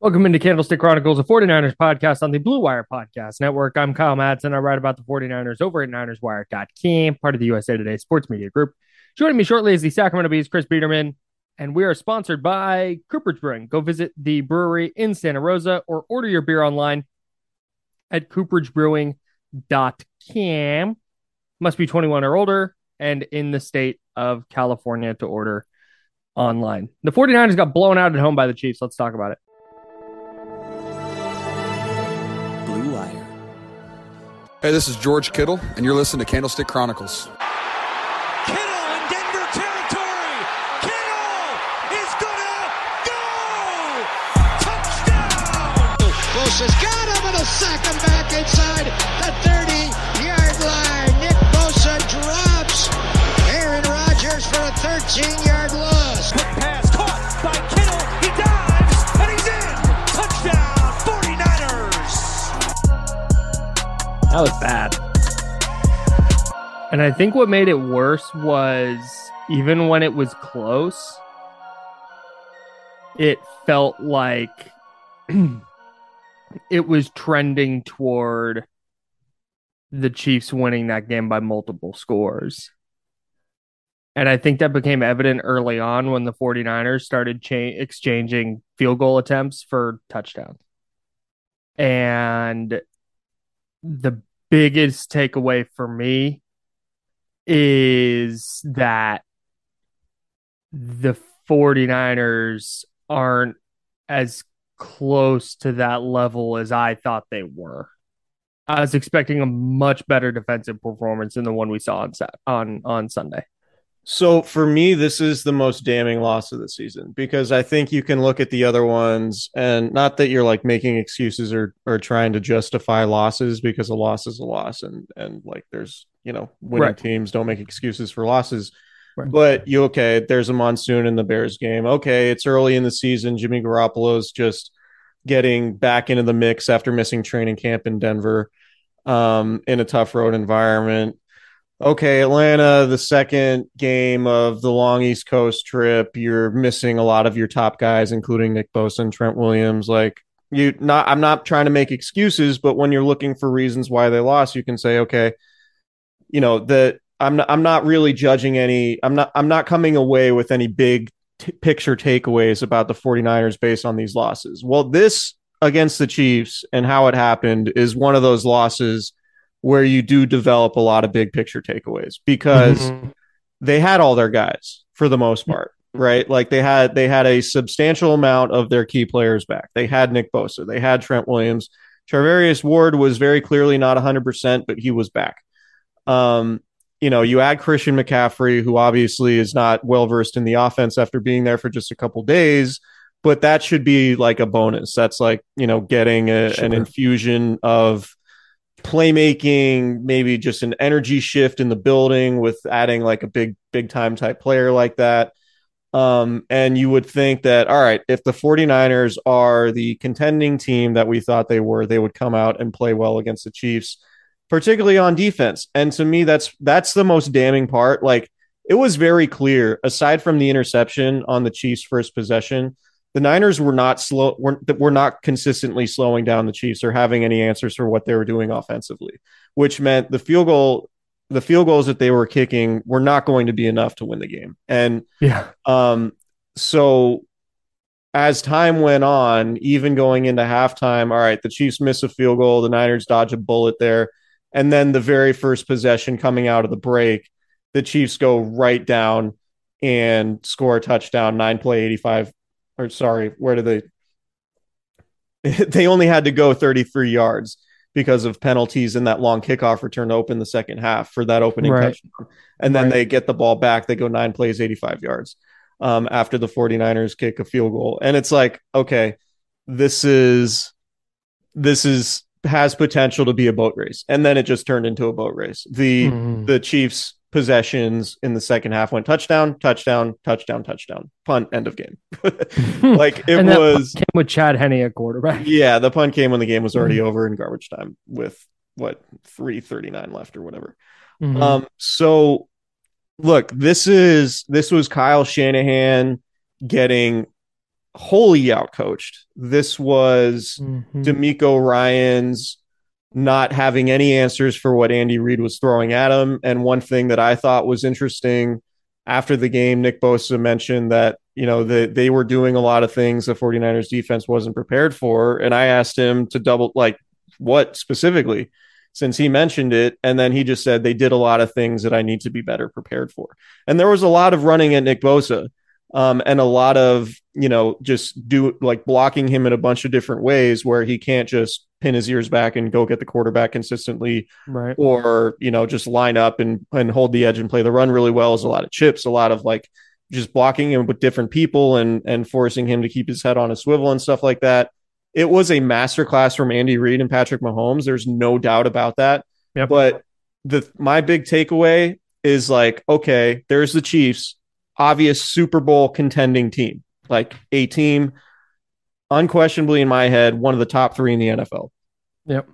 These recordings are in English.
Welcome into Candlestick Chronicles, a 49ers podcast on the Blue Wire Podcast Network. I'm Kyle Madsen. I write about the 49ers over at NinersWire.com, part of the USA Today Sports Media Group. Joining me shortly is the Sacramento Bees, Chris Biederman, and we are sponsored by Cooper's Brewing. Go visit the brewery in Santa Rosa or order your beer online at coopersbrewing.com. Must be 21 or older and in the state of California to order online. The 49ers got blown out at home by the Chiefs. Let's talk about it. Hey, this is George Kittle, and you're listening to Candlestick Chronicles. Kittle in Denver territory. Kittle is gonna go. Touchdown. Close has got him and a sack him back inside the 30 yard line. Nick Bosa drops Aaron Rodgers for a 13 That was bad. And I think what made it worse was even when it was close, it felt like it was trending toward the Chiefs winning that game by multiple scores. And I think that became evident early on when the 49ers started cha- exchanging field goal attempts for touchdowns. And the biggest takeaway for me is that the 49ers aren't as close to that level as I thought they were. I was expecting a much better defensive performance than the one we saw on on on Sunday. So for me, this is the most damning loss of the season because I think you can look at the other ones and not that you're like making excuses or or trying to justify losses because a loss is a loss and and like there's you know winning Right. teams don't make excuses for losses. Right. But you okay, there's a monsoon in the Bears game. Okay, it's early in the season. Jimmy Garoppolo's just getting back into the mix after missing training camp in Denver um, in a tough road environment okay, Atlanta, the second game of the long East Coast trip, you're missing a lot of your top guys, including Nick Bosa and Trent Williams. Like you not I'm not trying to make excuses, but when you're looking for reasons why they lost, you can say, okay, you know, that I'm not I'm not really judging any I'm not I'm not coming away with any big t- picture takeaways about the 49ers based on these losses. Well, this against the Chiefs and how it happened is one of those losses where you do develop a lot of big picture takeaways because Mhm. they had all their guys for the most part, right? Like they had they had a substantial amount of their key players back. They had Nick Bosa, they had Trent Williams. Charvarius Ward was very clearly not 100%, but he was back. Um, you know, you add Christian McCaffrey, who obviously is not well versed in the offense after being there for just a couple days, but that should be like a bonus. That's like, you know, getting a, an infusion of playmaking, maybe just an energy shift in the building with adding like a big, big time type player like that. Um, and you would think that, all right, if the 49ers are the contending team that we thought they were, they would come out and play well against the Chiefs, particularly on defense. And to me, that's that's the most damning part. Like it was very clear, aside from the interception on the Chiefs' first possession, the Niners were not slow were, were not consistently slowing down the Chiefs or having any answers for what they were doing offensively, which meant the field goal the field goals that they were kicking were not going to be enough to win the game. And Yeah. um, so as time went on, even going into halftime, all right, the Chiefs miss a field goal, the Niners dodge a bullet there. And then the very first possession coming out of the break, the Chiefs go right down and score a touchdown, nine play, 85. Or sorry, where did they? they only had to go 33 yards because of penalties and that long kickoff return to open the second half for that opening Right. touchdown. And then Right. they get the ball back. They go nine plays, 85 yards um, after the 49ers kick a field goal. And it's like, okay, this is this is has potential to be a boat race. And then it just turned into a boat race. The Mhm. the Chiefs possessions in the second half went touchdown, touchdown, touchdown, touchdown, punt, end of game. like it And was came with Chad Henne at quarterback. yeah, the punt came when the game was already over in garbage time with what 339 left or whatever. Mhm. Um, so look, this is this was Kyle Shanahan getting wholly outcoached. This was Mhm. DeMeco Ryans not having any answers for what Andy Reid was throwing at him. And one thing that I thought was interesting after the game, Nick Bosa mentioned that, you know, the, they were doing a lot of things the 49ers defense wasn't prepared for. And I asked him to double, like, what specifically, since he mentioned it. And then he just said they did a lot of things that I need to be better prepared for. And there was a lot of running at Nick Bosa um, and a lot of you know just do like blocking him in a bunch of different ways where he can't just pin his ears back and go get the quarterback consistently right. or you know just line up and and hold the edge and play the run really well. Is a lot of chips a lot of like just blocking him with different people and and forcing him to keep his head on a swivel and stuff like that. It was a masterclass from Andy Reid and Patrick Mahomes. There's no doubt about that. Yep. but the my big takeaway is like okay there's the Chiefs obvious Super Bowl contending team, like a team, unquestionably in my head, one of the top three in the NFL. Yep.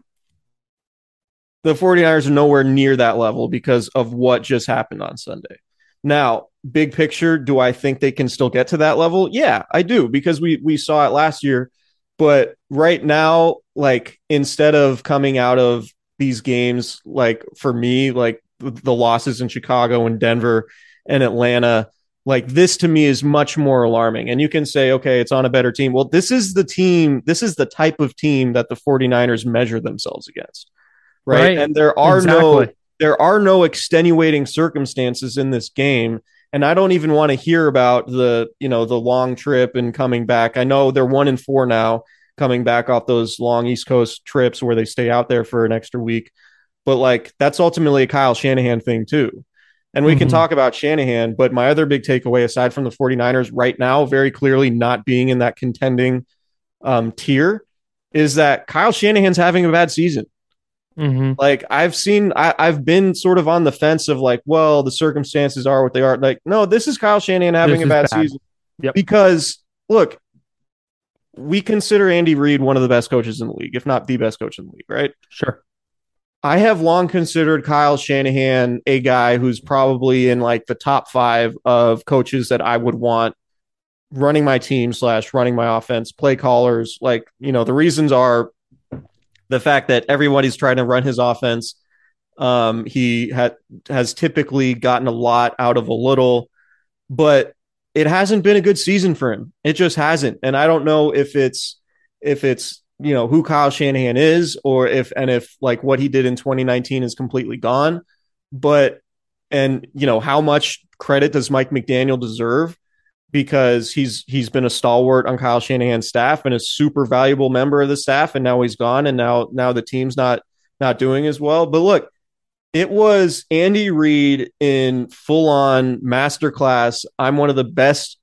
The 49ers are nowhere near that level because of what just happened on Sunday. Now, big picture, do I think they can still get to that level? Yeah, I do because we we saw it last year. But right now, like instead of coming out of these games, like for me, like the losses in Chicago and Denver and Atlanta, like this to me is much more alarming. And you can say, okay, it's on a better team. Well, this is the team, this is the type of team that the 49ers measure themselves against. Right. Right. And there are no there are no extenuating circumstances in this game. And I don't even want to hear about the, you know, the long trip and coming back. I know they're one in four now, coming back off those long East Coast trips where they stay out there for an extra week. But like that's ultimately a Kyle Shanahan thing too. And we can Mhm. talk about Shanahan, but my other big takeaway, aside from the 49ers right now, very clearly not being in that contending um, tier, is that Kyle Shanahan's having a bad season. Mhm. Like I've seen, I, I've been sort of on the fence of like, well, the circumstances are what they are. Like, no, this is Kyle Shanahan having This a bad bad. season. Yep. Because look, we consider Andy Reid one of the best coaches in the league, if not the best coach in the league, right? Sure. I have long considered Kyle Shanahan a guy who's probably in like the top five of coaches that I would want running my team slash running my offense, play callers. Like, you know, the reasons are the fact that everybody's trying to run his offense. Um, he had has typically gotten a lot out of a little, but it hasn't been a good season for him. It just hasn't. And I don't know if it's if it's you know who Kyle Shanahan is or if and if like what he did in 2019 is completely gone. But and you know how much credit does Mike McDaniel deserve because he's he's been a stalwart on Kyle Shanahan's staff and a super valuable member of the staff and now he's gone and now now the team's not not doing as well. But look, it was Andy Reid in full on masterclass. I'm one of the best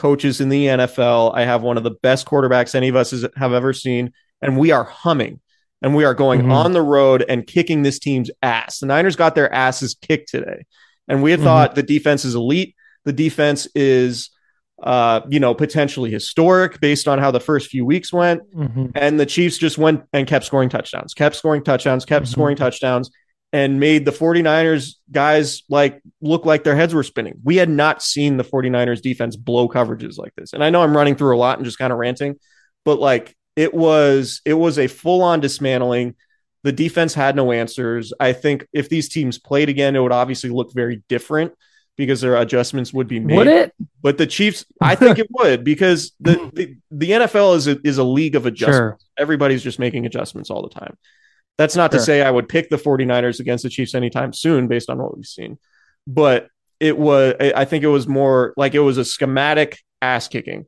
coaches in the NFL. I have one of the best quarterbacks any of us has, have ever seen, and we are humming and we are going Mhm. on the road and kicking this team's ass. The Niners got their asses kicked today, and we had Mhm. thought the defense is elite. The defense is, uh, you know, potentially historic based on how the first few weeks went. Mhm. And the Chiefs just went and kept scoring touchdowns, kept scoring touchdowns, kept Mhm. scoring touchdowns, and made the 49ers guys like look like their heads were spinning. We had not seen the 49ers defense blow coverages like this. And I know I'm running through a lot and just kind of ranting, but like it was it was a full-on dismantling. The defense had no answers. I think if these teams played again, it would obviously look very different because their adjustments would be made. Would it? But the Chiefs, I think it would because the, the, the NFL is a, is a league of adjustments. Sure. Everybody's just making adjustments all the time. That's not to say I would pick the 49ers against the Chiefs anytime soon based on what we've seen. But it was, I think it was more like it was a schematic ass kicking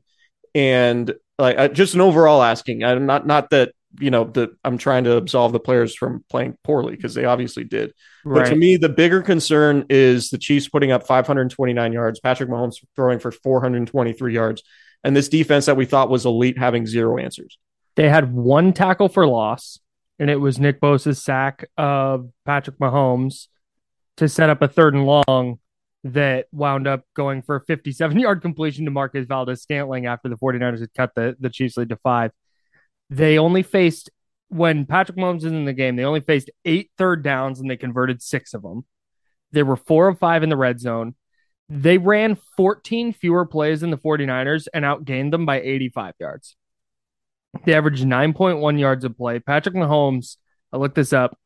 and like uh, just an overall asking. I'm not, not that, you know, that I'm trying to absolve the players from playing poorly because they obviously did. But to me, the bigger concern is the Chiefs putting up 529 yards, Patrick Mahomes throwing for 423 yards, and this defense that we thought was elite having zero answers. They had one tackle for loss, and it was Nick Bosa's sack of Patrick Mahomes to set up a third and long that wound up going for a 57 yard completion to Marquez Valdes Scantling after the 49ers had cut the, the Chiefs lead to five. They only faced, when Patrick Mahomes was in the game, they only faced eight third downs and they converted six of them. They were four of five in the red zone. They ran 14 fewer plays than the 49ers and outgained them by 85 yards. They averaged 9.1 yards a play. Patrick Mahomes, I looked this up.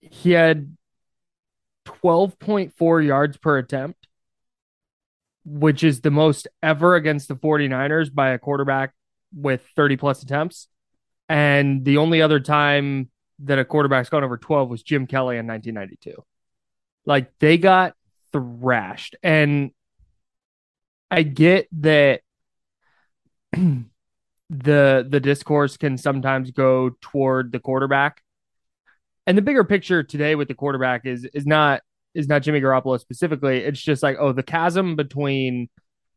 He had 12.4 yards per attempt, which is the most ever against the 49ers by a quarterback with 30 plus attempts. And the only other time that a quarterback's gone over 12 was Jim Kelly in 1992. Like they got thrashed. And I get that the the discourse can sometimes go toward the quarterback. And the bigger picture today with the quarterback is is not is not Jimmy Garoppolo specifically. It's just like, oh, the chasm between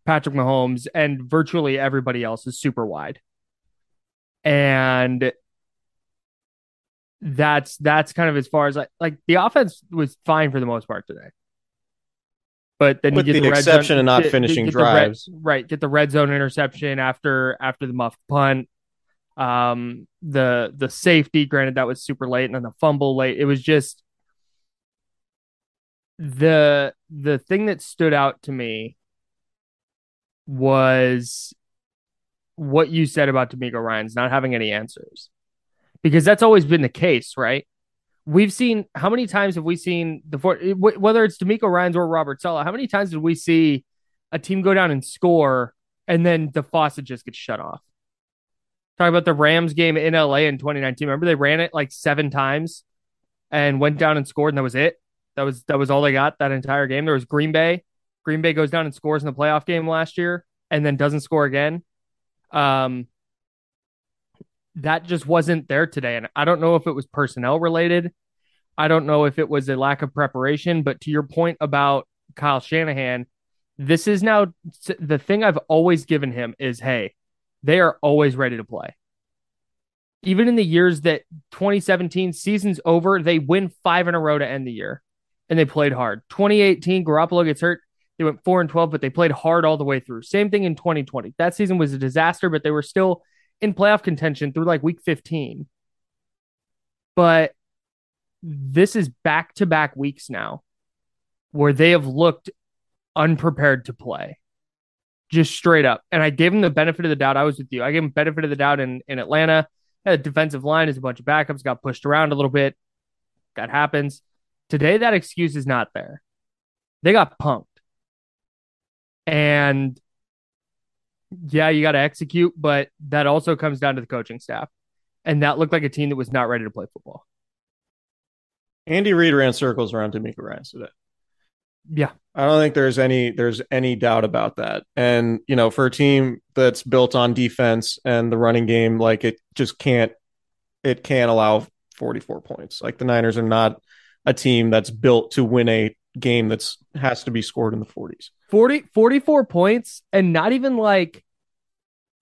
Patrick Mahomes and virtually everybody else is super wide. And that's that's kind of as far as like like the offense was fine for the most part today. But then With you get the the, red exception zone, of not get- finishing get the red- drives. right? Get the red zone interception after after the muffed punt. Um, the the safety, granted that was super late, and then the fumble late. It was just the the thing that stood out to me was what you said about DeMeco Ryans not having any answers, because that's always been the case, right? We've seen how many times have we seen the four, whether it's DeMeco Ryans or Robert Saleh, how many times did we see a team go down and score and then the faucet just gets shut off? Talk about the Rams game in LA in 2019. Remember they ran it like seven times and went down and scored, and that was it. That was that was all they got that entire game. There was Green Bay. Green Bay goes down and scores in the playoff game last year, and then doesn't score again. Um, that just wasn't there today, and I don't know if it was personnel related. I don't know if it was a lack of preparation, but to your point about Kyle Shanahan, this is now the thing I've always given him is hey, they are always ready to play. Even in the years that 2017 season's over, they win five in a row to end the year, and they played hard. 2018, Garoppolo gets hurt. They went four and 12, but they played hard all the way through. Same thing in 2020. That season was a disaster, but they were still in playoff contention through like week 15. But this is back to back weeks now where they have looked unprepared to play just straight up. And I gave him the benefit of the doubt. I was with you. I gave him benefit of the doubt in, in Atlanta. The defensive line is a bunch of backups, got pushed around a little bit. That happens. Today, that excuse is not there. They got punked. And yeah, you got to execute, but that also comes down to the coaching staff. And that looked like a team that was not ready to play football. Andy Reid ran circles around DeMeco Ryan today. Yeah. I don't think there's any there's any doubt about that. And you know, for a team that's built on defense and the running game, like it just can't it can't allow 44 points. Like the Niners are not a team that's built to win a game that's has to be scored in the 40s. 40, 44 points and not even like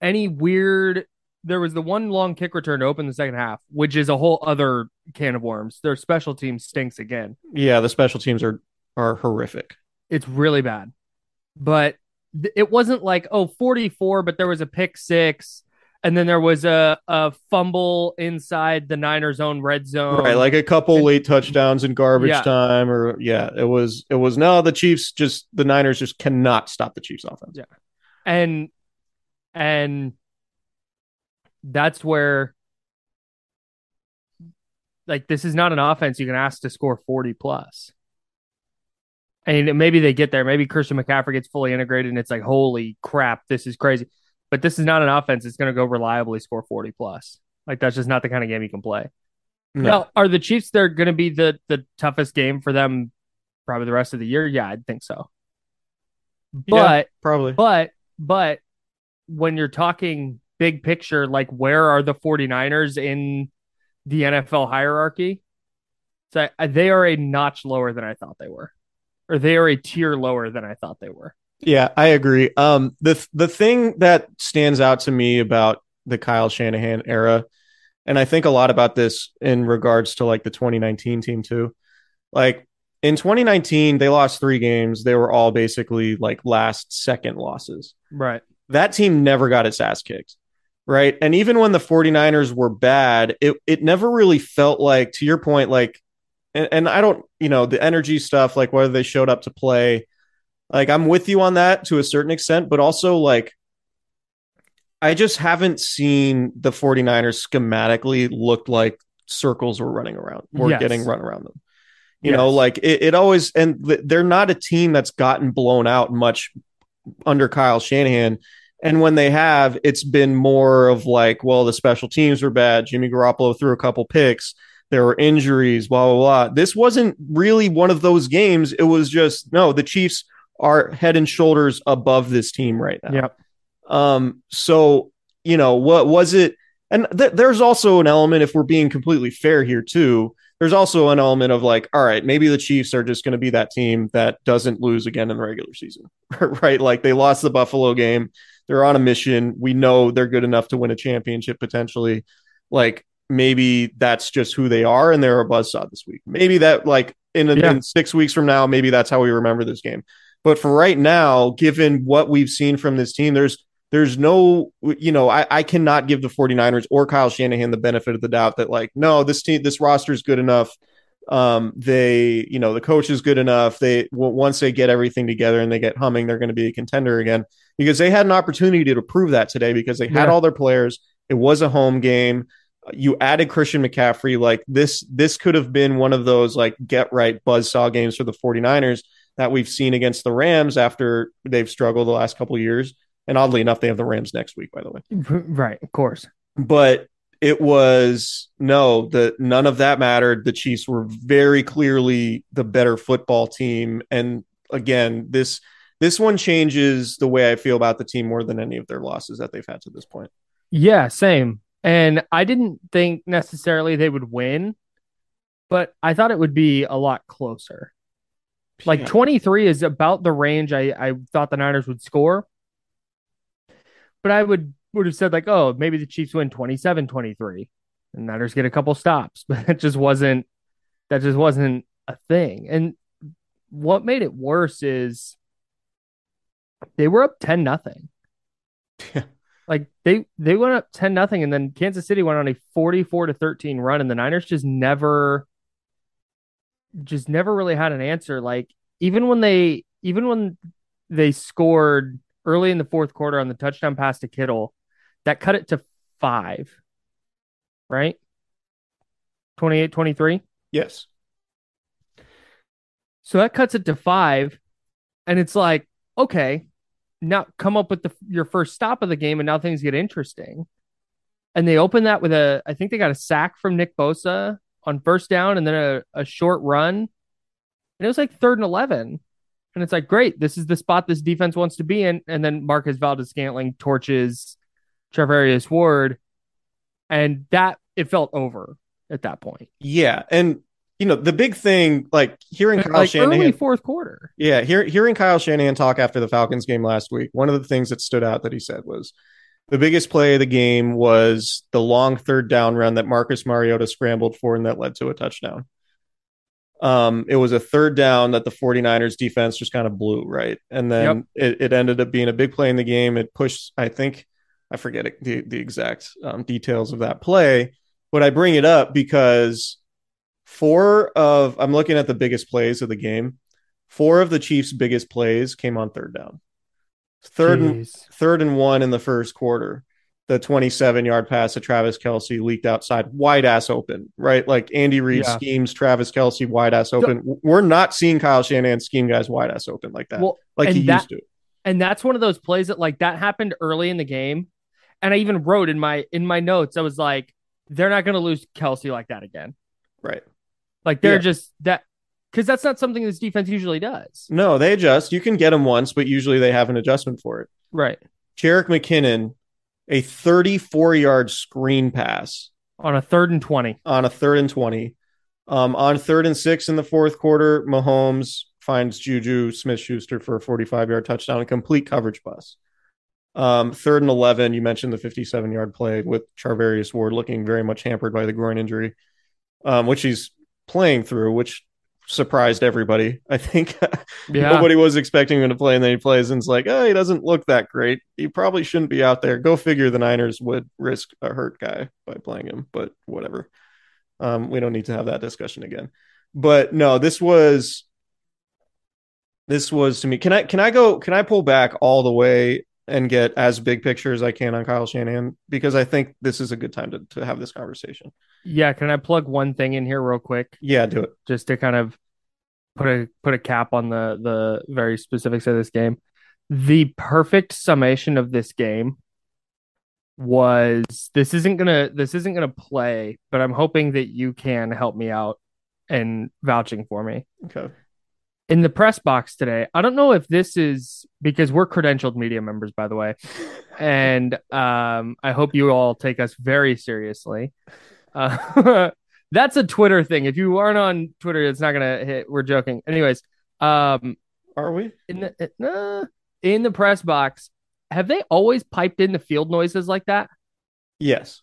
any weird. There was the one long kick return to open the second half, which is a whole other can of worms. Their special team stinks again. Yeah, the special teams are are horrific. It's really bad. But th- it wasn't like, oh, 44, but there was a pick six. And then there was a, a fumble inside the Niners own red zone. right, like a couple and- late touchdowns in garbage Yeah. time or yeah, it was it was no the Chiefs just the Niners just cannot stop the Chiefs offense. Yeah. and and that's where like this is not an offense you can ask to score 40 plus mean, maybe they get there. Maybe Christian McCaffrey gets fully integrated and it's like, holy crap, this is crazy. But this is not an offense that's going to go reliably score 40 plus. Like, that's just not the kind of game you can play. No. Now, are the Chiefs, they're going to be the, the toughest game for them probably the rest of the year? Yeah, I think so. But, Probably. but, but when you're talking big picture, like where are the 49ers in the NFL hierarchy? So they are a notch lower than I thought they were, or they are a tier lower than I thought they were. Yeah, I agree. Um, the the thing that stands out to me about the Kyle Shanahan era. And I think a lot about this in regards to like the 2019 team too. Like in 2019, they lost three games. They were all basically like last second losses. Right. That team never got its ass kicked. Right. And even when the 49ers were bad, it, it never really felt like, to your point, like, and, and I don't, you know, the energy stuff, like whether they showed up to play, like I'm with you on that to a certain extent, but also like, I just haven't seen the 49ers schematically look like circles were running around or Yes. getting run around them. You Yes. know, like it, it always, and th- they're not a team that's gotten blown out much under Kyle Shanahan. And when they have, it's been more of like, well, the special teams were bad. Jimmy Garoppolo threw a couple picks. There were injuries, blah, blah, blah. This wasn't really one of those games. It was just, no, the Chiefs are head and shoulders above this team right now. Yep. Um, so you know, what was it? And th- there's also an element, if we're being completely fair here too, there's also an element of like, all right, maybe the Chiefs are just going to be that team that doesn't lose again in the regular season, right? Like they lost the Buffalo game. They're on a mission. We know they're good enough to win a championship potentially. Like maybe that's just who they are and they're a buzzsaw this week. Maybe that like in, Yeah. in six weeks from now, maybe that's how we remember this game. But for right now, given what we've seen from this team, there's there's no, you know, I, I cannot give the 49ers or Kyle Shanahan the benefit of the doubt that like, no, this team, this roster is good enough. Um, they, you know, the coach is good enough. They once they get everything together and they get humming, they're going to be a contender again because they had an opportunity to prove that today because they had Yeah. all their players. It was a home game. You added Christian McCaffrey. Like this, this could have been one of those like get right buzzsaw games for the 49ers that we've seen against the Rams after they've struggled the last couple of years. And oddly enough, they have the Rams next week, by the way. Right. Of course. But it was no, the none of that mattered. The Chiefs were very clearly the better football team. And again, this this one changes the way I feel about the team more than any of their losses that they've had to this point. Yeah, same. And I didn't think necessarily they would win, but I thought it would be a lot closer. Like 23 is about the range I, I thought the Niners would score. But I would would have said like, oh, maybe the Chiefs win 27-23 and Niners get a couple stops, but that just wasn't that just wasn't a thing. And what made it worse is they were up 10 nothing. Yeah. Like they they went up 10 nothing and then Kansas City went on a 44 to 13 run and the Niners just never just never really had an answer. Like even when they even when they scored early in the fourth quarter on the touchdown pass to Kittle that cut it to 5 right? 28 23 Yes. so that cuts it to 5 and it's like okay now come up with the your first stop of the game and now things get interesting. And they open that with a i think they got a sack from nick bosa on first down and then a, a short run. And it was like third and 11 and it's like great this is the spot this defense wants to be in. And then marquez valdes scantling torches Charvarius ward. And that it felt over at that point. Yeah. And you know, the big thing, like hearing Kyle like Shanahan early fourth quarter. Yeah, hear, hearing Kyle Shanahan talk after the Falcons game last week, one of the things that stood out that he said was the biggest play of the game was the long third down run that Marcus Mariota scrambled for and that led to a touchdown. Um, it was a third down that the 49ers defense just kind of blew, right? And then it, it ended up being a big play in the game. It pushed, I think, I forget it, the, the exact um, details of that play, but I bring it up because four of, I'm looking at the biggest plays of the game four of the Chiefs' biggest plays came on third down. Third and third and one in the first quarter. The 27 yard pass to Travis Kelce leaked outside, wide ass open, right? Like Andy Reid Yeah. schemes Travis Kelce wide ass open. We're not seeing Kyle Shanahan scheme guys wide ass open like that, well like he that- used to. and that's one of those plays that like that happened early in the game and i even wrote in my in my notes i was like they're not going to lose kelce like that again Right. like they're Yeah. just that because that's not something this defense usually does No, they adjust. You can get them once, but usually they have an adjustment for it. right Jerick McKinnon, a 34 yard screen pass on a third and 20 on a third and 20. Um, on third and six in the fourth quarter, Mahomes finds Juju Smith Schuster for a 45 yard touchdown, a complete coverage bus. Um, third and 11, you mentioned the 57 yard play with Charvarius Ward looking very much hampered by the groin injury, um, which he's playing through, which surprised everybody. I think Yeah. nobody was expecting him to play, and then he plays and it's like, oh, he doesn't look that great. He probably shouldn't be out there. Go figure the Niners would risk a hurt guy by playing him, but whatever. Um, we don't need to have that discussion again. But no, this was this was to me. Can I can I go can I pull back all the way and get as big picture as I can on Kyle Shanahan? Because I think this is a good time to, to have this conversation. Yeah, can I plug one thing in here real quick? Yeah, do it. just to kind of put a put a cap on the the very specifics of this game. The perfect summation of this game was this isn't gonna this isn't gonna play, but I'm hoping that you can help me out and vouching for me. Okay. In the press box today, I don't know if this is because we're credentialed media members, by the way, and um, I hope you all take us very seriously. Uh, that's a Twitter thing. If you aren't on Twitter, it's not gonna hit. We're joking. Anyways, um, Are we? in the uh, in the press box, have they always piped in the field noises like that? Yes.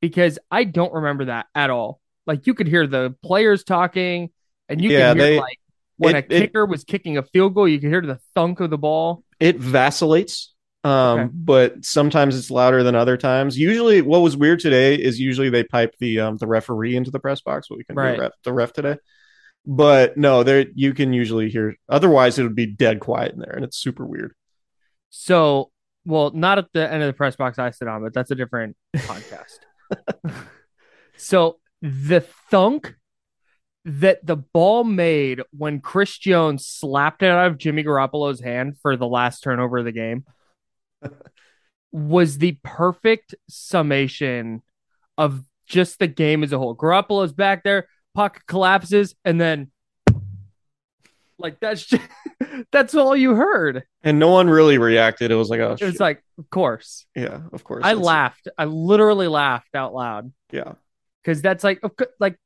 Because I don't remember that at all. Like you could hear the players talking, and you Yeah, could hear they- like when it- a it- kicker was kicking a field goal, you could hear the thunk of the ball. It vacillates. Um, Okay. but sometimes it's louder than other times. Usually what was weird today is usually they pipe the um the referee into the press box, but we can Right. do ref, the ref today. But no, there you can usually hear otherwise it would be dead quiet in there and it's super weird. So, well, not at the end of the press box I sit on, but that's a different podcast. so the thunk that the ball made when Chris Jones slapped it out of Jimmy Garoppolo's hand for the last turnover of the game was the perfect summation of just the game as a whole. Garoppolo's back there, puck collapses, and then like that's just, that's all you heard. And no one really reacted. It was like, oh It was shit. like, of course. yeah, of course. I laughed. I literally laughed out loud Yeah. because that's like, like,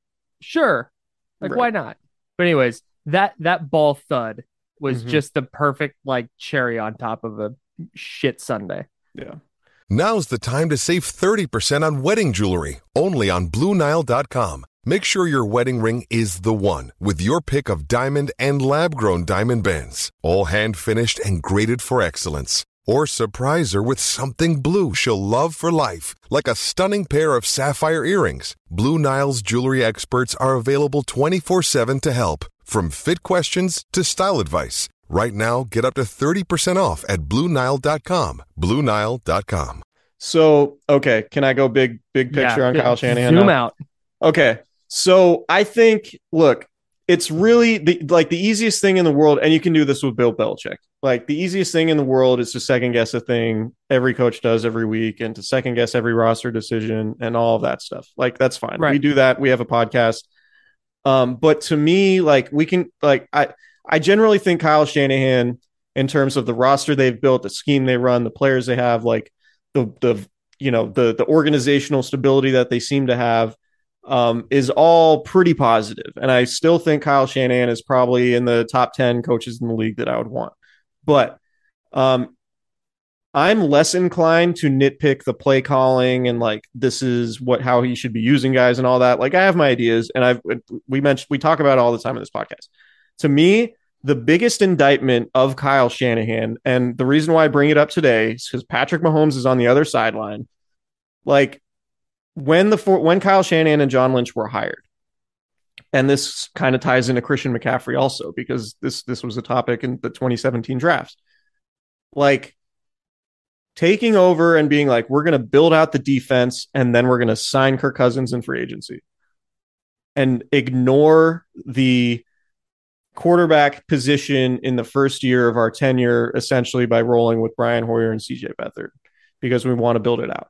sure, like Right. why not? But anyways, that that ball thud was Mhm. just the perfect like cherry on top of a shit Sunday. Yeah. Now's the time to save 30% on wedding jewelry, only on BlueNile.com. Make sure your wedding ring is the one with your pick of diamond and lab grown diamond bands, all hand finished and graded for excellence. Or surprise her with something blue she'll love for life, like a stunning pair of sapphire earrings. Blue Nile's jewelry experts are available 24 7 to help, from fit questions to style advice. Right now, get up to 30% off at BlueNile.com. BlueNile.com. So okay, can I go big big picture Yeah, on Kyle Shanahan? Zoom now? out. Okay. So I think, look, it's really the like the easiest thing in the world, and you can do this with Bill Belichick. Like the easiest thing in the world is to second guess a thing every coach does every week and to second guess every roster decision and all of that stuff. Like that's fine. Right. We do that. We have a podcast. Um, but to me, like we can like I I generally think Kyle Shanahan, in terms of the roster they've built, the scheme they run, the players they have, like the the you know the the organizational stability that they seem to have um, is all pretty positive. And I still think Kyle Shanahan is probably in the top 10 coaches in the league that I would want. But um, I'm less inclined to nitpick the play calling and like this is what how he should be using guys and all that. Like I have my ideas and I've we mentioned we talk about it all the time in this podcast. To me, the biggest indictment of Kyle Shanahan, and the reason why I bring it up today is because Patrick Mahomes is on the other sideline. Like when the when Kyle Shanahan and John Lynch were hired, and this kind of ties into Christian McCaffrey also because this this was a topic in the 2017 drafts. Like taking over and being like, we're going to build out the defense and then we're going to sign Kirk Cousins in free agency, and ignore the quarterback position in the first year of our tenure, essentially by rolling with Brian Hoyer and CJ Beathard because we want to build it out.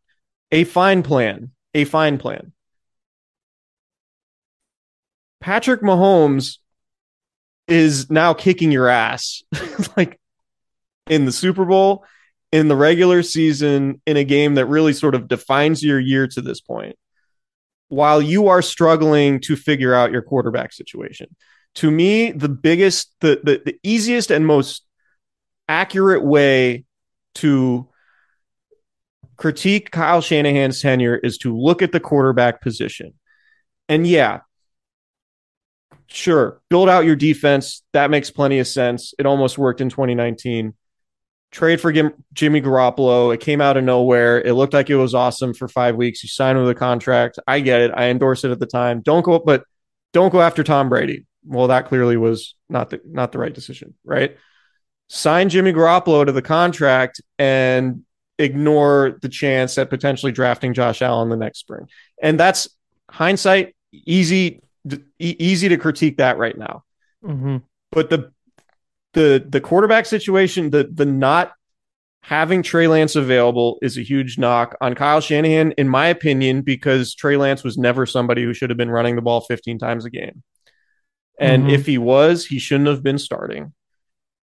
A fine plan, a fine plan. Patrick Mahomes is now kicking your ass like in the Super Bowl, in the regular season, in a game that really sort of defines your year to this point, while you are struggling to figure out your quarterback situation. To me, the biggest, the, the, the easiest and most accurate way to critique Kyle Shanahan's tenure is to look at the quarterback position. And yeah, sure, build out your defense. That makes plenty of sense. It almost worked in 2019. Trade for Jimmy Garoppolo. It came out of nowhere. It looked like it was awesome for five weeks. You signed with a contract. I get it. I endorse it at the time. Don't go, but don't go after Tom Brady. Well, that clearly was not the not the right decision, right? Sign Jimmy Garoppolo to the contract and ignore the chance at potentially drafting Josh Allen the next spring. And that's hindsight easy easy to critique that right now. Mm-hmm. But the the the quarterback situation, the the not having Trey Lance available is a huge knock on Kyle Shanahan, in my opinion, because Trey Lance was never somebody who should have been running the ball 15 times a game. And mm-hmm. if he was, he shouldn't have been starting.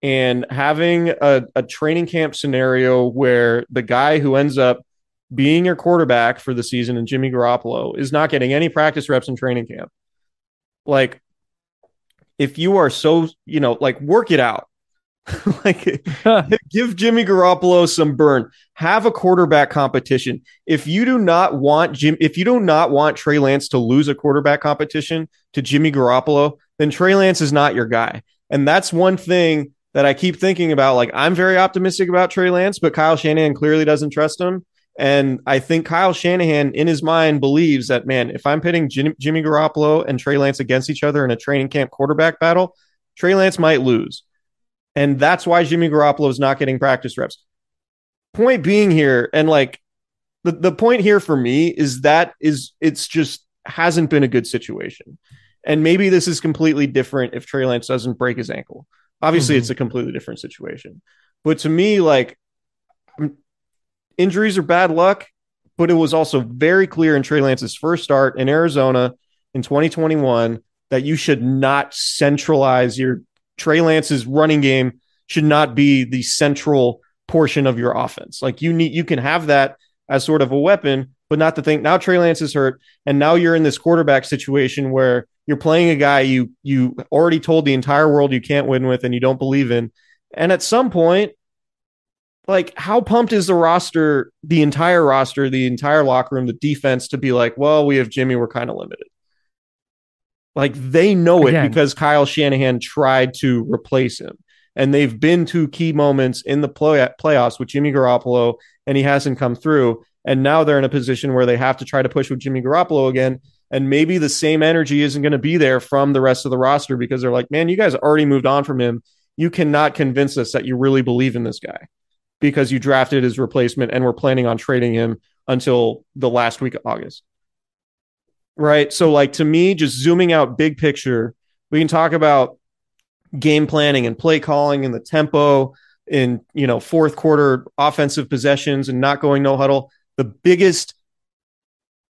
And having a, a training camp scenario where the guy who ends up being your quarterback for the season and Jimmy Garoppolo is not getting any practice reps in training camp. Like if you are so you know like work it out. Like give Jimmy Garoppolo some burn. Have a quarterback competition. If you do not want Jim if you do not want Trey Lance to lose a quarterback competition to Jimmy Garoppolo then Trey Lance is not your guy. And that's one thing that I keep thinking about like I'm very optimistic about Trey Lance but Kyle Shanahan clearly doesn't trust him and I think Kyle Shanahan, in his mind, believes that, man, if I'm pitting Jim, Jimmy Garoppolo and Trey Lance against each other in a training camp quarterback battle, Trey Lance might lose. And that's why Jimmy Garoppolo is not getting practice reps. Point being here, and like the, the point here for me is that is it's just hasn't been a good situation. And maybe this is completely different if Trey Lance doesn't break his ankle. Obviously, mm-hmm. it's a completely different situation. But to me, like injuries are bad luck, but it was also very clear in Trey Lance's first start in Arizona in 2021 that you should not centralize your Trey Lance's running game should not be the central portion of your offense. Like you need you can have that as sort of a weapon, but not the thing. Now Trey Lance is hurt, and now you're in this quarterback situation where you're playing a guy you you already told the entire world you can't win with and you don't believe in. And at some point, like how pumped is the roster, the entire roster, the entire locker room, the defense to be like, well, we have Jimmy, we're kind of limited. Like they know Again. it because Kyle Shanahan tried to replace him. And they've been to key moments in the play- playoffs with Jimmy Garoppolo, and he hasn't come through. And now they're in a position where they have to try to push with Jimmy Garoppolo again. And maybe the same energy isn't going to be there from the rest of the roster because they're like, man, you guys already moved on from him. You cannot convince us that you really believe in this guy because you drafted his replacement and we're planning on trading him until the last week of August. Right. So, like, to me, just zooming out big picture, we can talk about game planning and play calling and the tempo in, you know, fourth quarter offensive possessions and not going no huddle. The biggest,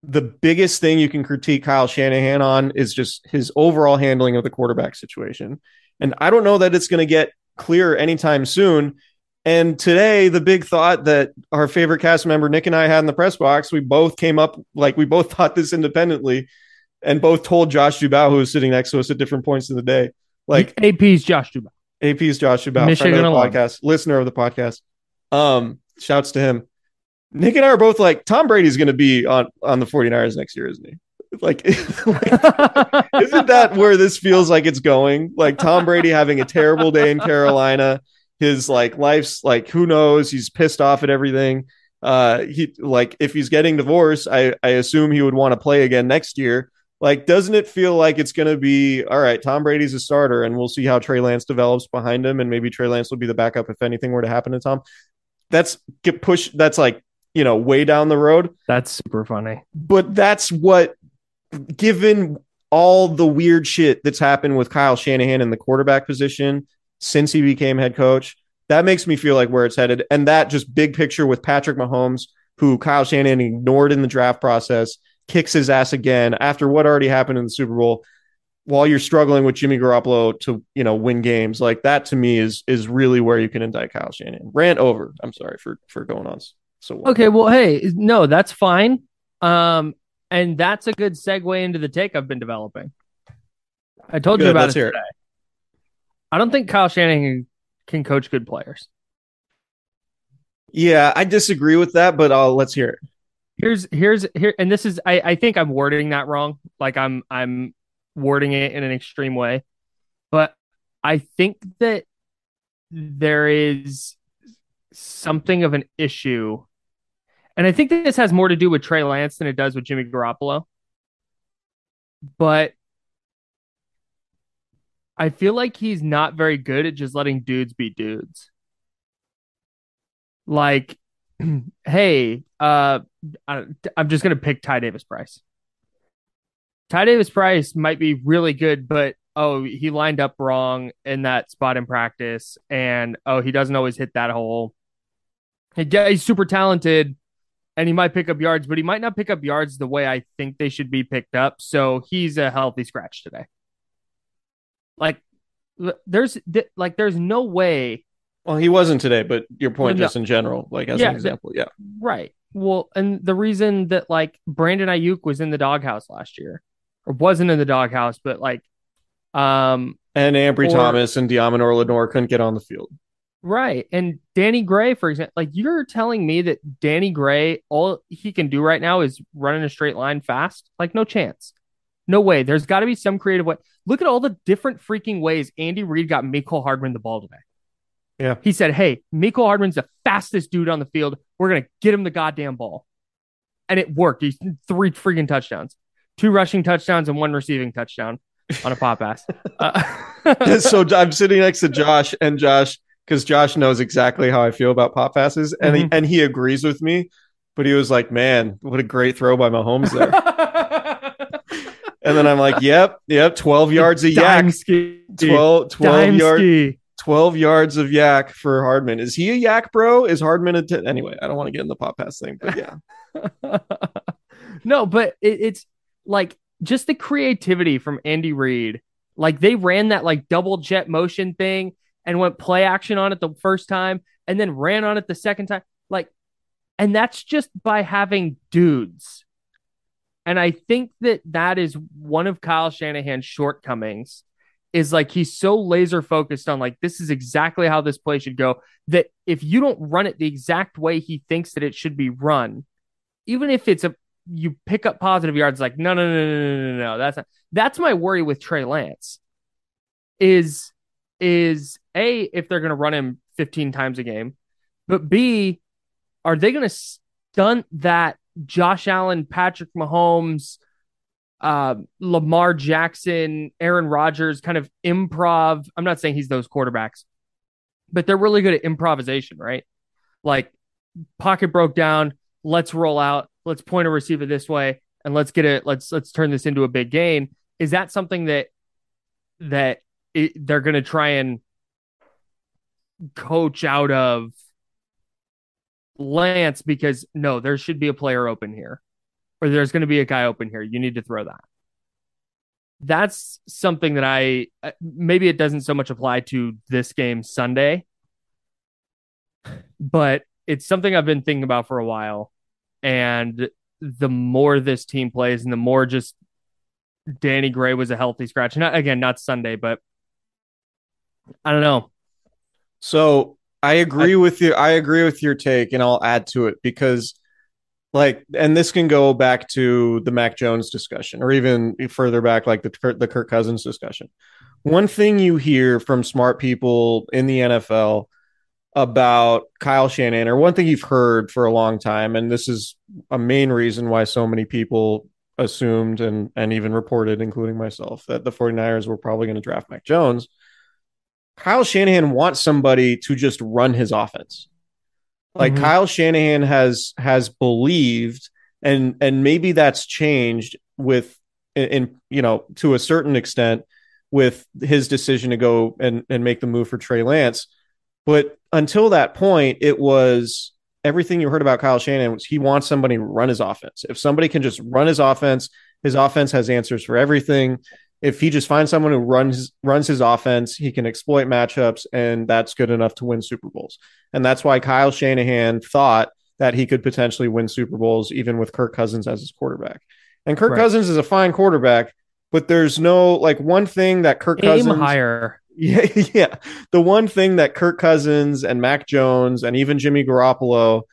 the biggest thing you can critique Kyle Shanahan on is just his overall handling of the quarterback situation. And I don't know that it's going to get clear anytime soon and today, the big thought that our favorite cast member Nick and I had in the press box, we both came up like we both thought this independently, and both told Josh Dubow, who was sitting next to us at different points in the day, like AP's Josh Dubow. AP's Josh Dubow, Michigan friend of the podcast, listener of the podcast. Um, shouts to him. Nick and I are both like Tom Brady's going to be on on the 49ers next year, isn't he? Like, like isn't that where this feels like it's going? Like Tom Brady having a terrible day in Carolina his like life's like who knows he's pissed off at everything uh he like if he's getting divorced i i assume he would want to play again next year like doesn't it feel like it's going to be all right tom brady's a starter and we'll see how trey lance develops behind him and maybe trey lance will be the backup if anything were to happen to tom that's get push that's like you know way down the road that's super funny but that's what given all the weird shit that's happened with Kyle Shanahan in the quarterback position, since he became head coach. That makes me feel like where it's headed. And that just big picture with Patrick Mahomes, who Kyle Shanahan ignored in the draft process, kicks his ass again after what already happened in the Super Bowl. While you're struggling with Jimmy Garoppolo to you know win games, like that to me is is really where you can indict Kyle Shanahan. Rant over. I'm sorry for for going on so. Okay, well, hey, no, that's fine. Um, and that's a good segue into the take I've been developing. I told good, you about it today. It. I don't think Kyle Shanahan can coach good players. Yeah, I disagree with that, but uh, let's hear it. Here's here's here, and this is I I think I'm wording that wrong. Like I'm I'm wording it in an extreme way, but I think that there is something of an issue, and I think this has more to do with Trey Lance than it does with Jimmy Garoppolo. But I feel like he's not very good at just letting dudes be dudes. Like, hey, uh, I'm just gonna pick Ty Davis Price. Ty Davis Price might be really good, but oh, he lined up wrong in that spot in practice, and oh, he doesn't always hit that hole. He, he's super talented, and he might pick up yards, but he might not pick up yards the way I think they should be picked up. So he's a healthy scratch today. Like, there's like, there's no way. Well, he wasn't today, but your point well, just in general, like as yeah, an example, yeah, right. Well, and the reason that like Brandon Aiyuk was in the doghouse last year, or wasn't in the doghouse, but like, um, and Ambry or, Thomas and Deommodore Lenoir couldn't get on the field. Right. And Danny Gray, for example, like you're telling me that Danny Gray, all he can do right now is run in a straight line fast? Like, no chance. No way. There's got to be some creative way. Look at all the different freaking ways Andy Reid got Mecole Hardman the ball today. Yeah. He said, Hey, Mecole Hardman's the fastest dude on the field. We're going to get him the goddamn ball. And it worked. He's three freaking touchdowns, two rushing touchdowns, and one receiving touchdown on a pop pass. Uh- so I'm sitting next to Josh, and Josh, because Josh knows exactly how I feel about pop passes, and mm-hmm. he, and he agrees with me. But he was like, "Man, what a great throw by Mahomes there." and then I'm like, "Yep, yep, 12 yards of YAC, ski. 12, 12 yards, 12 yards of YAC for Hardman. Is he a YAC, bro? Is Hardman a t- anyway? I don't want to get in the pop pass thing, but yeah. no, but it, it's like just the creativity from Andy Reid. Like they ran that like double jet motion thing and went play action on it the first time and then ran on it the second time. Like, and that's just by having dudes. And I think that that is one of Kyle Shanahan's shortcomings is like he's so laser focused on like this is exactly how this play should go that if you don't run it the exact way he thinks that it should be run, even if it's a you pick up positive yards, like no no no no no no no that's not, that's my worry with Trey Lance is is A, if they're going to run him 15 times a game, but B, are they going to stunt that Josh Allen, Patrick Mahomes, uh, Lamar Jackson, Aaron Rodgers kind of improv? I'm not saying he's those quarterbacks, but they're really good at improvisation, right? Like pocket broke down, let's roll out, let's point a receiver this way, and let's get it. Let's let's turn this into a big gain. Is that something that that it, they're going to try and coach out of Lance because no, there should be a player open here, or there's going to be a guy open here. You need to throw that. That's something that I uh, maybe it doesn't so much apply to this game Sunday, but it's something I've been thinking about for a while. And the more this team plays, and the more just Danny Gray was a healthy scratch. Not again, not Sunday, but I don't know. So I agree I, with you. I agree with your take, and I'll add to it because, like, and this can go back to the Mac Jones discussion, or even further back, like the the Kirk Cousins discussion. One thing you hear from smart people in the NFL about Kyle Shanahan, or one thing you've heard for a long time, and this is a main reason why so many people assumed and and even reported, including myself, that the 49ers were probably going to draft Mac Jones Kyle Shanahan wants somebody to just run his offense. Like mm-hmm. Kyle Shanahan has has believed and and maybe that's changed with in, in, you know to a certain extent with his decision to go and and make the move for Trey Lance. But until that point, it was everything you heard about Kyle Shanahan was he wants somebody to run his offense. If somebody can just run his offense, his offense has answers for everything if he just finds someone who runs runs his offense, he can exploit matchups, and that's good enough to win Super Bowls. And that's why Kyle Shanahan thought that he could potentially win Super Bowls even with Kirk Cousins as his quarterback. And Kirk right. Cousins is a fine quarterback, but there's no like one thing that Kirk Aim Cousins higher. Yeah, yeah. The one thing that Kirk Cousins and Mac Jones and even Jimmy Garoppolo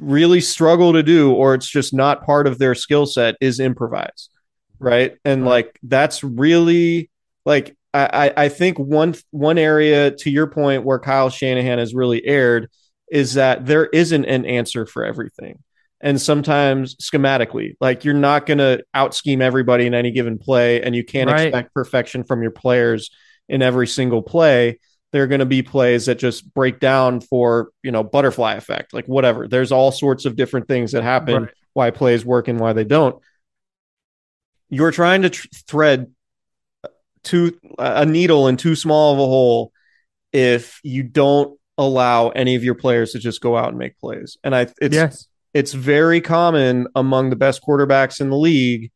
really struggle to do, or it's just not part of their skill set, is improvise. Right. And like that's really like I, I think one one area to your point where Kyle Shanahan has really erred is that there isn't an answer for everything. And sometimes schematically, like you're not going to out scheme everybody in any given play, and you can't Right. expect perfection from your players in every single play. There are going to be plays that just break down for, you know, butterfly effect, like whatever. There's all sorts of different things that happen, Right. why plays work and why they don't. You're trying to tr- thread too a needle in too small of a hole if you don't allow any of your players to just go out and make plays. And I it's yes. it's very common among the best quarterbacks in the league,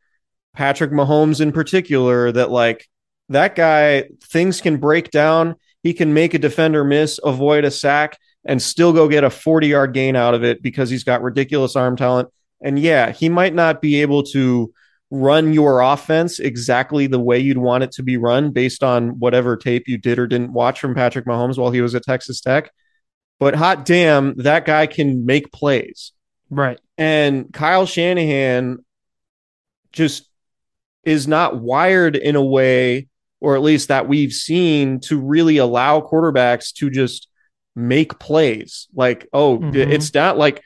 Patrick Mahomes in particular, that like that guy things can break down, he can make a defender miss, avoid a sack and still go get a 40-yard gain out of it because he's got ridiculous arm talent. And yeah, he might not be able to run your offense exactly the way you'd want it to be run based on whatever tape you did or didn't watch from Patrick Mahomes while he was at Texas Tech. But hot damn, that guy can make plays. Right. And Kyle Shanahan just is not wired in a way, or at least that we've seen, to really allow quarterbacks to just make plays. Like, oh, Mhm. it's not like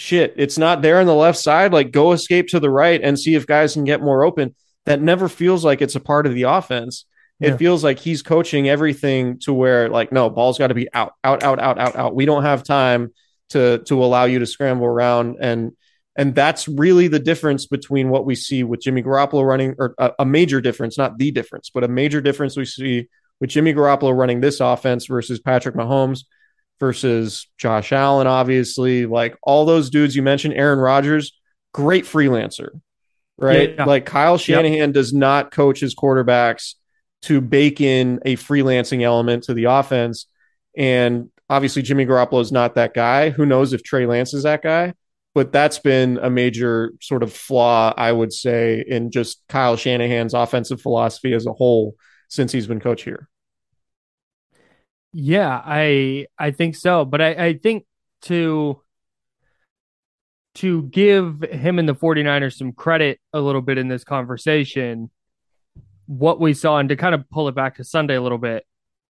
shit, it's not there on the left side. Like, go escape to the right and see if guys can get more open. That never feels like it's a part of the offense. It Yeah. feels like he's coaching everything to where, like, no, ball's got to be out, out, out, out, out, out. We don't have time to to allow you to scramble around and and that's really the difference between what we see with Jimmy Garoppolo running or a, a major difference not the difference but a major difference we see with Jimmy Garoppolo running this offense versus Patrick Mahomes versus Josh Allen obviously like all those dudes you mentioned Aaron Rodgers great freelancer right Yeah. like Kyle Shanahan does not coach his quarterbacks to bake in a freelancing element to the offense and obviously, Jimmy Garoppolo is not that guy. Who knows if Trey Lance is that guy? But that's been a major sort of flaw, I would say, in just Kyle Shanahan's offensive philosophy as a whole since he's been coach here. Yeah, I I think so. But I, I think to to give him and the 49ers some credit a little bit in this conversation, what we saw, and to kind of pull it back to Sunday a little bit,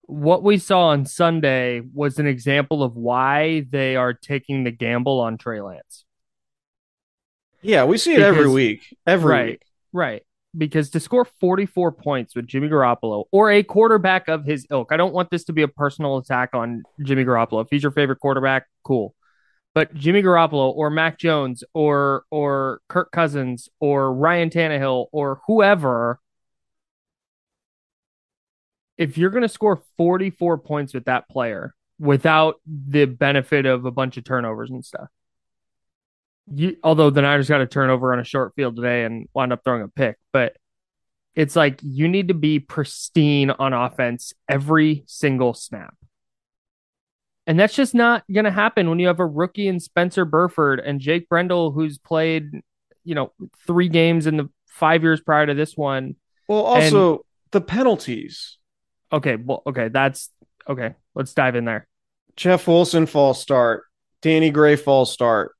what we saw on Sunday was an example of why they are taking the gamble on Trey Lance. Yeah, we see it every week. Every right, week. right. Because to score 44 points with Jimmy Garoppolo or a quarterback of his ilk, I don't want this to be a personal attack on Jimmy Garoppolo. If he's your favorite quarterback, cool. But Jimmy Garoppolo or Mac Jones or or Kirk Cousins or Ryan Tannehill or whoever, if you're going to score 44 points with that player without the benefit of a bunch of turnovers and stuff, you, although the Niners got a turnover on a short field today and wound up throwing a pick, but it's like you need to be pristine on offense every single snap. And that's just not going to happen when you have a rookie in Spencer Burford and Jake Brendel, who's played, you know, three games in the five years prior to this one. Well, also the penalties. Okay, well, okay, that's okay. Let's dive in there. Jeff Wilson false start. Danny Gray false start.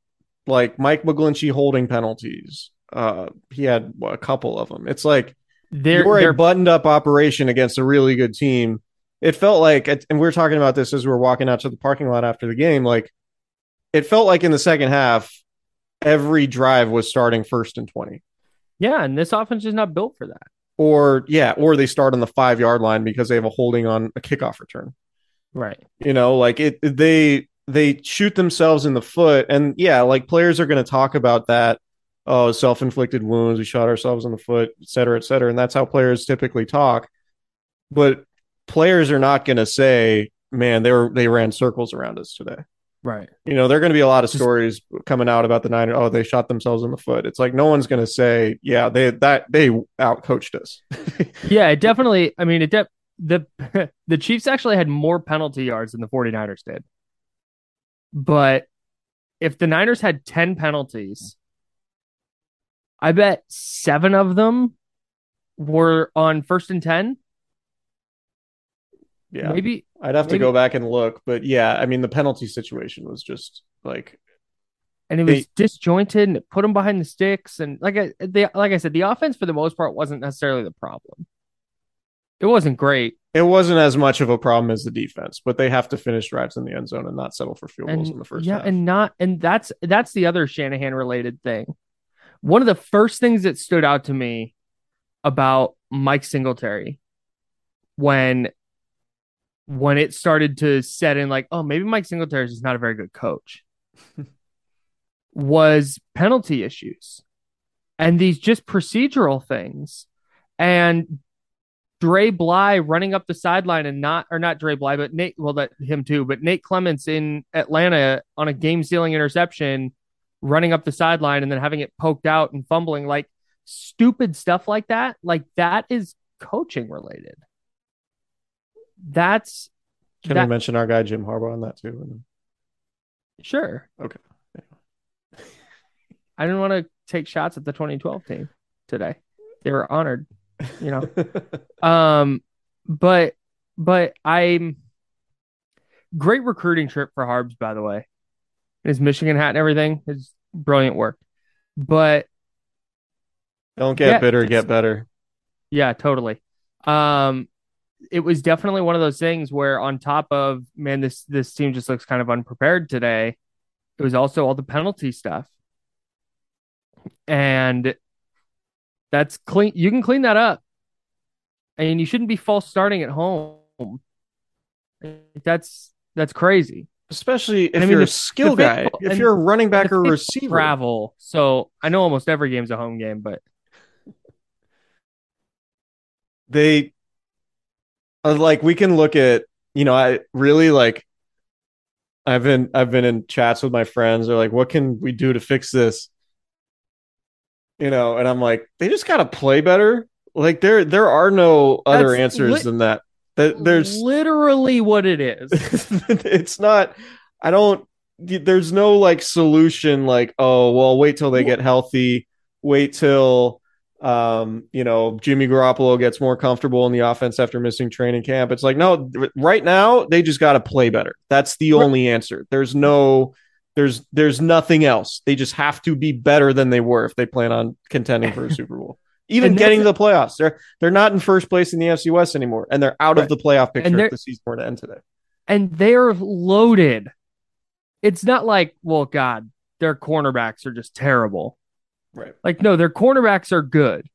Like Mike McGlinchey holding penalties. Uh, he had a couple of them. It's like They're, you're they're a buttoned up operation against a really good team. It felt like, and we were talking about this as we were walking out to the parking lot after the game. Like, it felt like in the second half, every drive was starting first and 20. yeah, and this offense is not built for that. Or, yeah, or they start on the five yard line because they have a holding on a kickoff return. Right. You know, like it, they, they shoot themselves in the foot. And yeah, like players are going to talk about that. Uh, oh, self inflicted wounds. We shot ourselves in the foot, et cetera, et cetera. And that's how players typically talk. But players are not going to say, man, they were, they ran circles around us today. Right. You know, there are going to be a lot of stories coming out about the Niners. Oh, they shot themselves in the foot. It's like no one's going to say, yeah, they that they outcoached us. Yeah, it definitely. I mean, it de- the the Chiefs actually had more penalty yards than the 49ers did. But if the Niners had 10 penalties, I bet 7 of them were on first and 10 Yeah, Maybe I'd have to go back and look, but yeah, I mean the penalty situation was just like and it was They- disjointed and it put them behind the sticks. And like I they, like I said, the offense for the most part wasn't necessarily the problem. It wasn't great. it wasn't as much of a problem as the defense, but they have to finish drives in the end zone and not settle for field goals in the first yeah, half. and not and that's that's the other Shanahan related thing. One of the first things that stood out to me about Mike Singletary when when it started to set in like, oh, maybe Mike Singletary is not a very good coach was penalty issues and these just procedural things. And Dre Bly running up the sideline and not, or not Dre Bly, but Nate, well, that him too, but Nate Clements in Atlanta on a game sealing interception, running up the sideline and then having it poked out and fumbling, like stupid stuff like that. Like that is coaching related. That's Can that- we mention our guy Jim Harbaugh on that too? sure. Okay. I didn't want to take shots at the 2012 team today. They were honored, you know. Um, but but I'm great recruiting trip for Harbs, by the way. His Michigan hat and everything is brilliant work. But Don't get Yeah, bitter, get better. yeah, totally. Um, it was definitely one of those things where, on top of man, this this team just looks kind of unprepared today. It was also all the penalty stuff, and that's clean. You can clean that up, and you shouldn't be false starting at home. That's that's crazy. Especially if I mean, you're the- a skill guy. If you're a running back or receiver. travel. So I know almost every game's a home game, but they uh, like we can look at you know i really like i've been i've been in chats with my friends they're like what can we do to fix this you know and i'm like they just gotta play better. Like there there are no other That's answers lit- than that. That there's literally what it is. it's not i don't there's no like solution like oh well wait till they get healthy. Wait till um you know jimmy garoppolo gets more comfortable in the offense after missing training camp. It's like no right now they just got to play better. That's the only answer. There's no there's there's nothing else they just have to be better than they were if they plan on contending for a super bowl even getting to the playoffs they're they're not in first place in the fc west anymore and they're out Right. of the playoff picture if the season were to end today and they're loaded. It's not like, well, God, their cornerbacks are just terrible. right Like, no, their cornerbacks are good.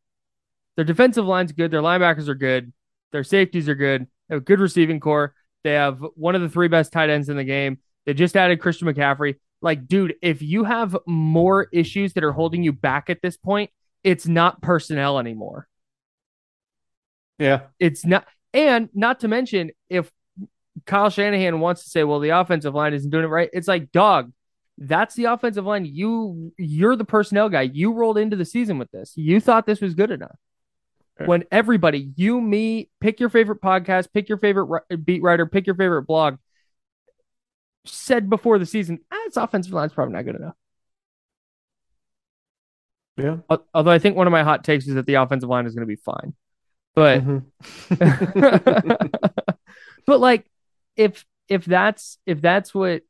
Their defensive line's good. Their linebackers are good. Their safeties are good. They have a good receiving corps. They have one of the three best tight ends in the game. They just added Christian McCaffrey. Like, dude, if you have more issues that are holding you back at this point, it's not personnel anymore. yeah It's not, and not to mention, if Kyle Shanahan wants to say, well, the offensive line isn't doing it right, it's like, dog, that's the offensive line. You, you're the personnel guy. You rolled into the season with this. You thought this was good enough. When everybody, you, me, pick your favorite podcast, pick your favorite beat writer, pick your favorite blog, said before the season, ah, this offensive line's probably not good enough. yeah Although I think one of my hot takes is that the offensive line is going to be fine. But Mhm. but like if if that's if that's what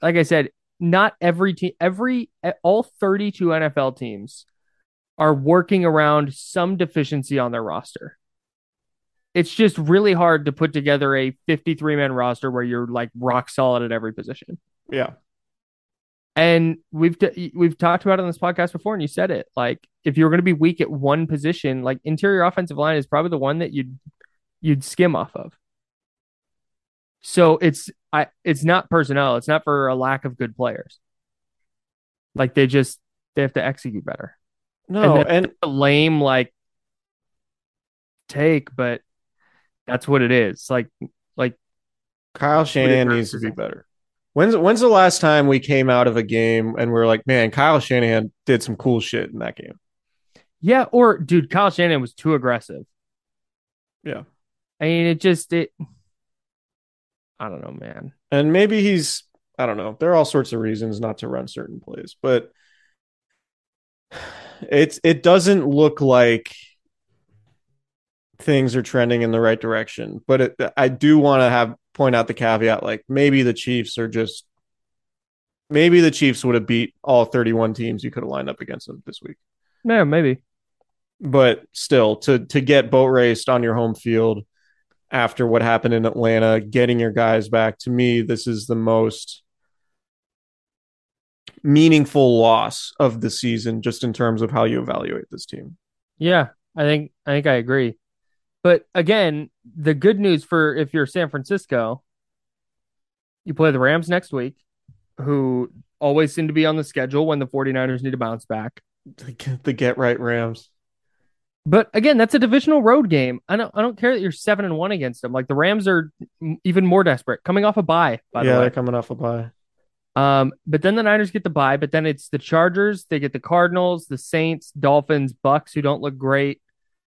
like I said, not every team every all 32 NFL teams are working around some deficiency on their roster. It's just really hard to put together a 53 man roster where you're like rock solid at every position. yeah And we've t- we've talked about it on this podcast before, and you said it. Like, if you're going to be weak at one position, like interior offensive line is probably the one that you'd you'd skim off of. So it's I it's not personnel. It's not for a lack of good players. Like they just they have to execute better. no that's and a lame like take, but that's what it is. Like like Kyle Shanahan needs to be better. When's when's the last time we came out of a game and we are like, man, Kyle Shanahan did some cool shit in that game? yeah, or dude, Kyle Shanahan was too aggressive. Yeah. I mean, it just it. I don't know, man. And maybe he's I don't know. There are all sorts of reasons not to run certain plays, but it's it doesn't look like things are trending in the right direction. But it, I do want to have point out the caveat like maybe the Chiefs are just maybe the Chiefs would have beat all 31 teams you could have lined up against them this week. Yeah, maybe. But still to to get boat raced on your home field after what happened in Atlanta, getting your guys back, to me this is the most meaningful loss of the season just in terms of how you evaluate this team. Yeah, I think I think I agree. But again, the good news for if you're San Francisco, you play the Rams next week, who always seem to be on the schedule when the 49ers need to bounce back. The get right Rams. But again, that's a divisional road game. I don't I don't care that you're 7 and 1 against them. Like the Rams are even more desperate coming off a bye, by yeah, the way. they're coming off a bye. Um, but then the Niners get the bye, but then it's the Chargers, they get the Cardinals, the Saints, Dolphins, Bucks who don't look great,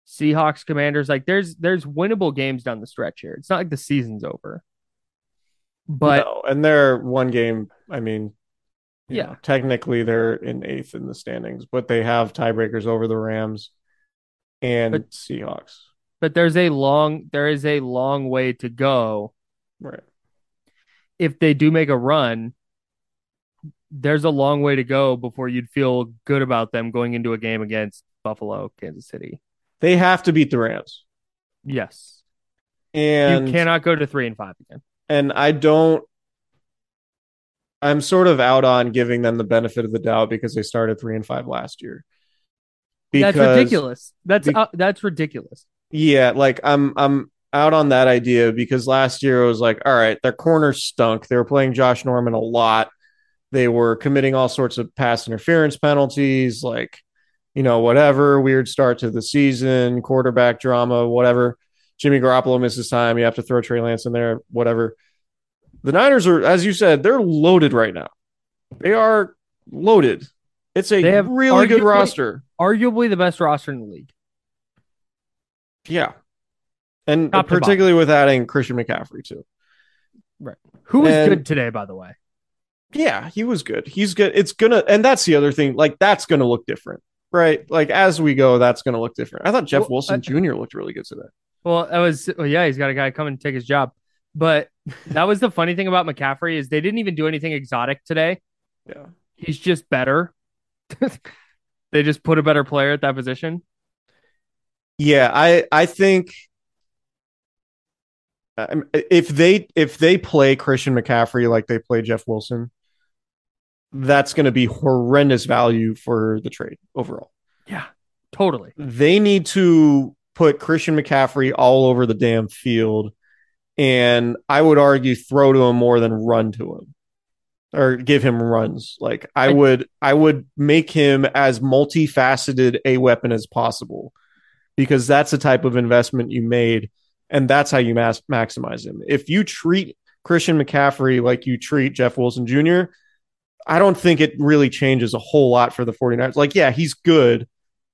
Seahawks, Commanders. Like there's there's winnable games down the stretch here. It's not like the season's over. But no, and they're one game. I mean, you Yeah. know, technically they're in eighth in the standings, but they have tiebreakers over the Rams and But- Seahawks. but there's a long there is a long way to go Right. if they do make a run. There's a long way to go before you'd feel good about them going into a game against Buffalo, Kansas City. They have to beat the Rams. Yes. And you cannot go to 3 and 5 again. and I don't I'm sort of out on giving them the benefit of the doubt because they started 3 and 5 last year. that's ridiculous. That's be- uh, that's ridiculous. Yeah, like I'm I'm out on that idea because last year it was like, all right, their corners stunk. They were playing Josh Norman a lot. They were committing all sorts of pass interference penalties, like, you know, whatever, weird start to the season, quarterback drama, whatever. Jimmy Garoppolo misses time. You have to throw Trey Lance in there, whatever. The Niners are, as you said, they're loaded right now. They are loaded. It's a They have really good roster. Arguably the best roster in the league. Yeah. And Top particularly with adding Christian McCaffrey too. Right. Who was And- good today, by the way? Yeah, he was good. He's good. It's gonna, and that's the other thing. Like that's gonna look different, right? Like as we go, that's gonna look different. I thought Jeff Well, Wilson I- Jr. looked really good today. Well, that was well, yeah, he's got a guy come and take his job. But that was the funny thing about McCaffrey is they didn't even do anything exotic today. Yeah, He's just better. they just put a better player at that position. yeah. I I think if they if they play Christian McCaffrey like they play Jeff Wilson, that's going to be horrendous value for the trade overall. Yeah, totally. they need to put Christian McCaffrey all over the damn field. And I would argue throw to him more than run to him or give him runs. Like I would, I would make him as multifaceted a weapon as possible because that's the type of investment you made. And that's how you mas- maximize him. If you treat Christian McCaffrey like you treat Jeff Wilson Jr., I don't think it really changes a whole lot for the 49ers. Like, yeah, he's good,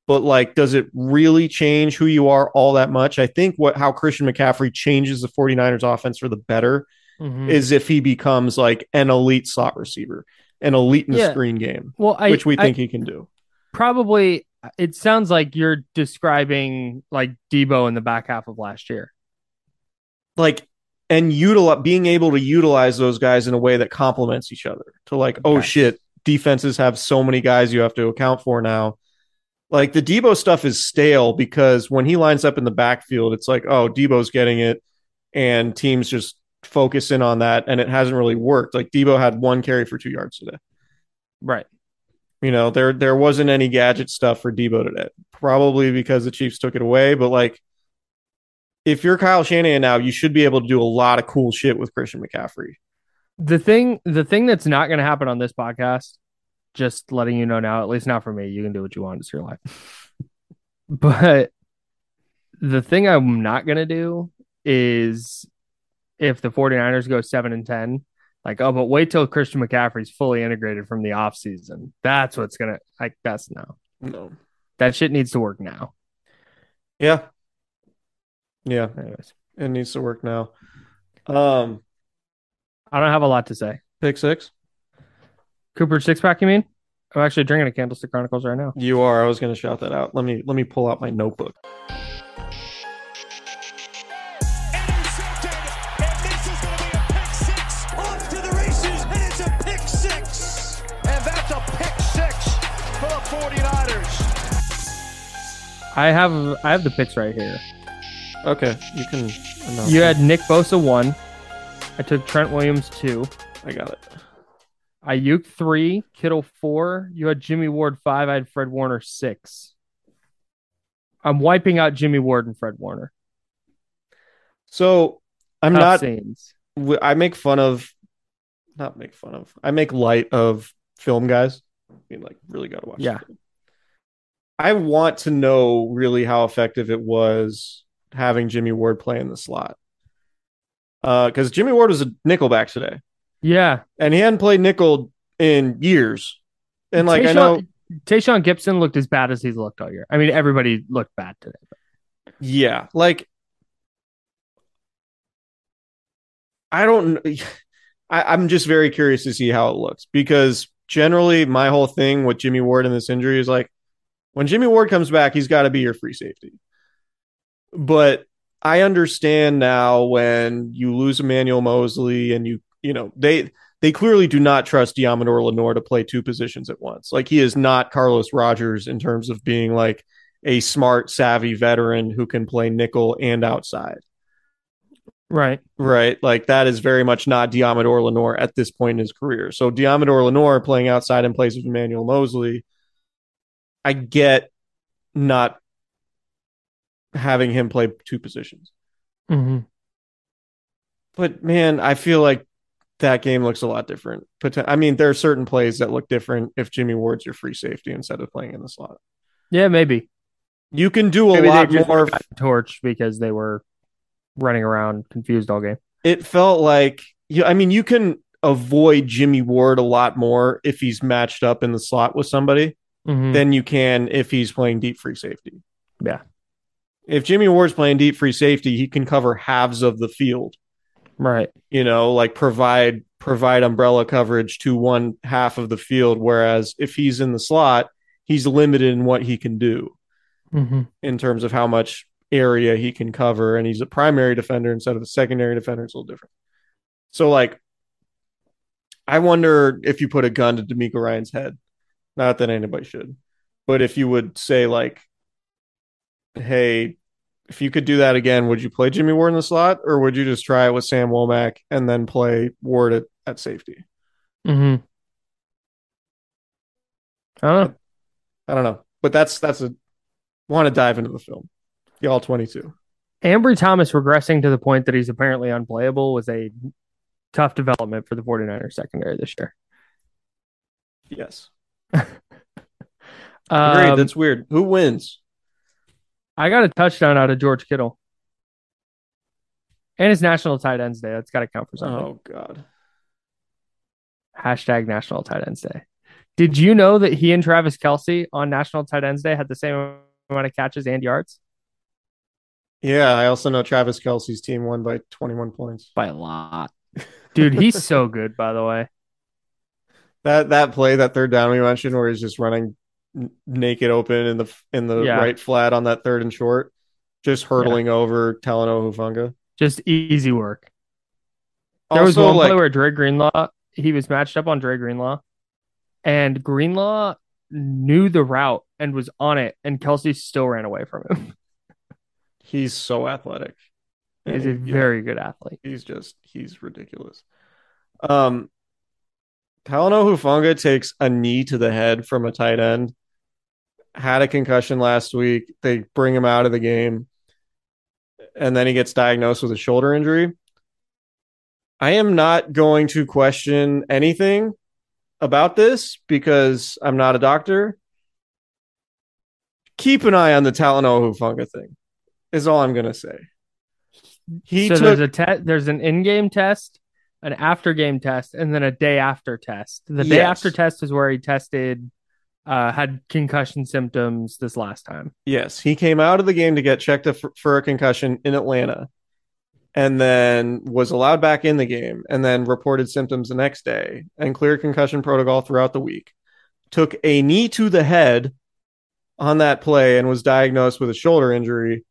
but like, does it really change who you are all that much? I think what how Christian McCaffrey changes the 49ers offense for the better Mhm. is if he becomes like an elite slot receiver, an elite in the Yeah. screen game, Well, I, which we I- think he can do. probably it sounds like you're describing like Debo in the back half of last year. Like, and utilize being able to utilize those guys in a way that complements each other. To like, oh shit, defenses have so many guys you have to account for now. Like the Debo stuff is stale because when he lines up in the backfield, it's like, oh, Debo's getting it, and teams just focus in on that, and it hasn't really worked. Like Debo had one carry for two yards today. Right. You know, there there wasn't any gadget stuff for Debo today. Probably because the Chiefs took it away, but like if you're Kyle Shanahan now, you should be able to do a lot of cool shit with Christian McCaffrey. The thing the thing that's not going to happen on this podcast, just letting you know now, at least not for me. You can do what you want. It's your life. but the thing I'm not going to do is if the 49ers go 7 and 10, like, oh, but wait till Christian McCaffrey's fully integrated from the offseason. That's what's going to, like, that's no. No. That shit needs to work now. Yeah. Yeah. Anyways, it needs to work now. Um, I don't have a lot to say. Pick six. Cooper six pack. You mean? I'm actually drinking a Candlestick Chronicles right now. You are. I was going to shout that out. Let me let me pull out my notebook. I have I have the picks right here. Okay, you can. announce You had Nick Bosa one. I took Trent Williams two. I got it. Aiyuk three, Kittle four. You had Jimmy Ward five. I had Fred Warner six. I'm wiping out Jimmy Ward and Fred Warner. So I'm Tough not. scenes. w- I make fun of, not make fun of. I make light of film guys. I mean, like, really got to watch. Yeah. film. I want to know really how effective it was having Jimmy Ward play in the slot. Uh, because Jimmy Ward was a nickelback today, Yeah. and he hadn't played nickel in years. And like I know, Tashaun- Tashaun Gipson looked as bad as he's looked all year. I mean, everybody looked bad today. Yeah, like I don't. I, I'm just very curious to see how it looks because generally my whole thing with Jimmy Ward and this injury is like when Jimmy Ward comes back, he's got to be your free safety. But I understand now when you lose Emmanuel Moseley and you you know they they clearly do not trust Deommodore Lenoir to play two positions at once. Like he is not Carlos Rogers in terms of being like a smart, savvy veteran who can play nickel and outside. Right. Right. Like that is very much not Deommodore Lenoir at this point in his career. So Deommodore Lenoir playing outside in place of Emmanuel Moseley, I get not having him play two positions. hmm But man, I feel like that game looks a lot different. Poten- I mean, there are certain plays that look different if Jimmy Ward's your free safety instead of playing in the slot. Yeah, maybe. You can do a Maybe lot more. got torched because they were running around confused all game. it felt like you I mean you can avoid Jimmy Ward a lot more if he's matched up in the slot with somebody Mhm. than you can if he's playing deep free safety. Yeah. If Jimmy Ward's playing deep free safety, he can cover halves of the field, Right. you know, like provide provide umbrella coverage to one half of the field. Whereas if he's in the slot, he's limited in what he can do hmm in terms of how much area he can cover. And he's a primary defender instead of a secondary defender. It's a little different. So like i wonder if you put a gun to DeMeco Ryans' head. Not that anybody should. But if you would say like hey if you could do that again would you play Jimmy Ward in the slot or would you just try it with Sam Womack and then play Ward at, at safety hmm I don't know. i don't know but that's that's a want to dive into the film the all 22 Ambry Thomas regressing to the point that he's apparently unplayable was a tough development for the 49ers secondary this year. yes Agreed. Um, That's weird. Who wins? I got a touchdown out of George Kittle. And it's National Tight Ends Day. That's got to count for something. Oh God. Hashtag National Tight Ends Day. Did you know that he and Travis Kelce on National Tight Ends Day had the same amount of catches and yards Yeah, I also know Travis Kelce's team won by 21 points. by a lot? Dude, he's so good, by the way. That that play, that third down we mentioned, where he's just running n- naked open in the in the Yeah. right flat on that third and short, just hurtling over Talanoa Hufanga. Just easy work. There was one like, play where Dre Greenlaw, he was matched up on Dre Greenlaw, and Greenlaw knew the route and was on it, and Kelce still ran away from him. he's so athletic. He's a And, yeah, very good athlete. he's just he's ridiculous. Um, Talanoa Hufanga takes a knee to the head from a tight end. Had a concussion last week. They bring him out of the game, and then he gets diagnosed with a shoulder injury. I am not going to question anything about this because I'm not a doctor. Keep an eye on the Talanoa Hufanga thing. Is all I'm going to say. He so took there's a test. There's an in-game test, an after-game test, and then a day after test. The day after test is where he tested, uh, had concussion symptoms this last time. Yes, he came out of the game to get checked for, for a concussion in Atlanta and then was allowed back in the game and then reported symptoms the next day and cleared concussion protocol throughout the week. Took a knee to the head on that play and was diagnosed with a shoulder injury.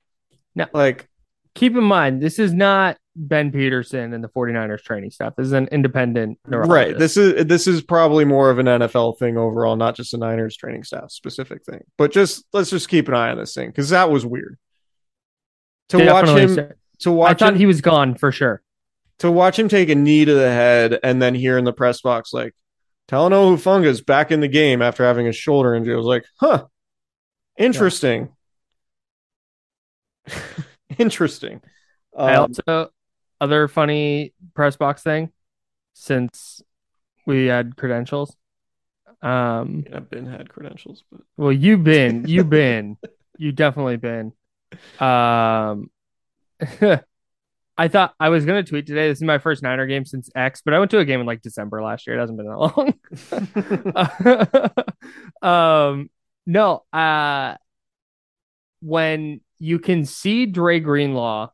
Now- like Keep in mind, this is not Ben Peterson and the 49ers training staff. This is an independent Right. This is this is probably more of an NFL thing overall, not just a Niners training staff specific thing. But just let's just keep an eye on this thing because that was weird. To watch him so. to I thought him he was gone for sure. to watch him take a knee to the head and then hear in the press box like Talanoa Hufanga's back in the game after having a shoulder injury. I was like, huh, interesting. interesting. I Um, also other funny press box thing since we had credentials. Um, I've been had credentials, but well, you've been, you've been, you definitely been. Um, I thought I was gonna tweet today. This is my first Niner game since X, but I went to a game in like December last year. It hasn't been that long. um, no, uh, when you can see Dre Greenlaw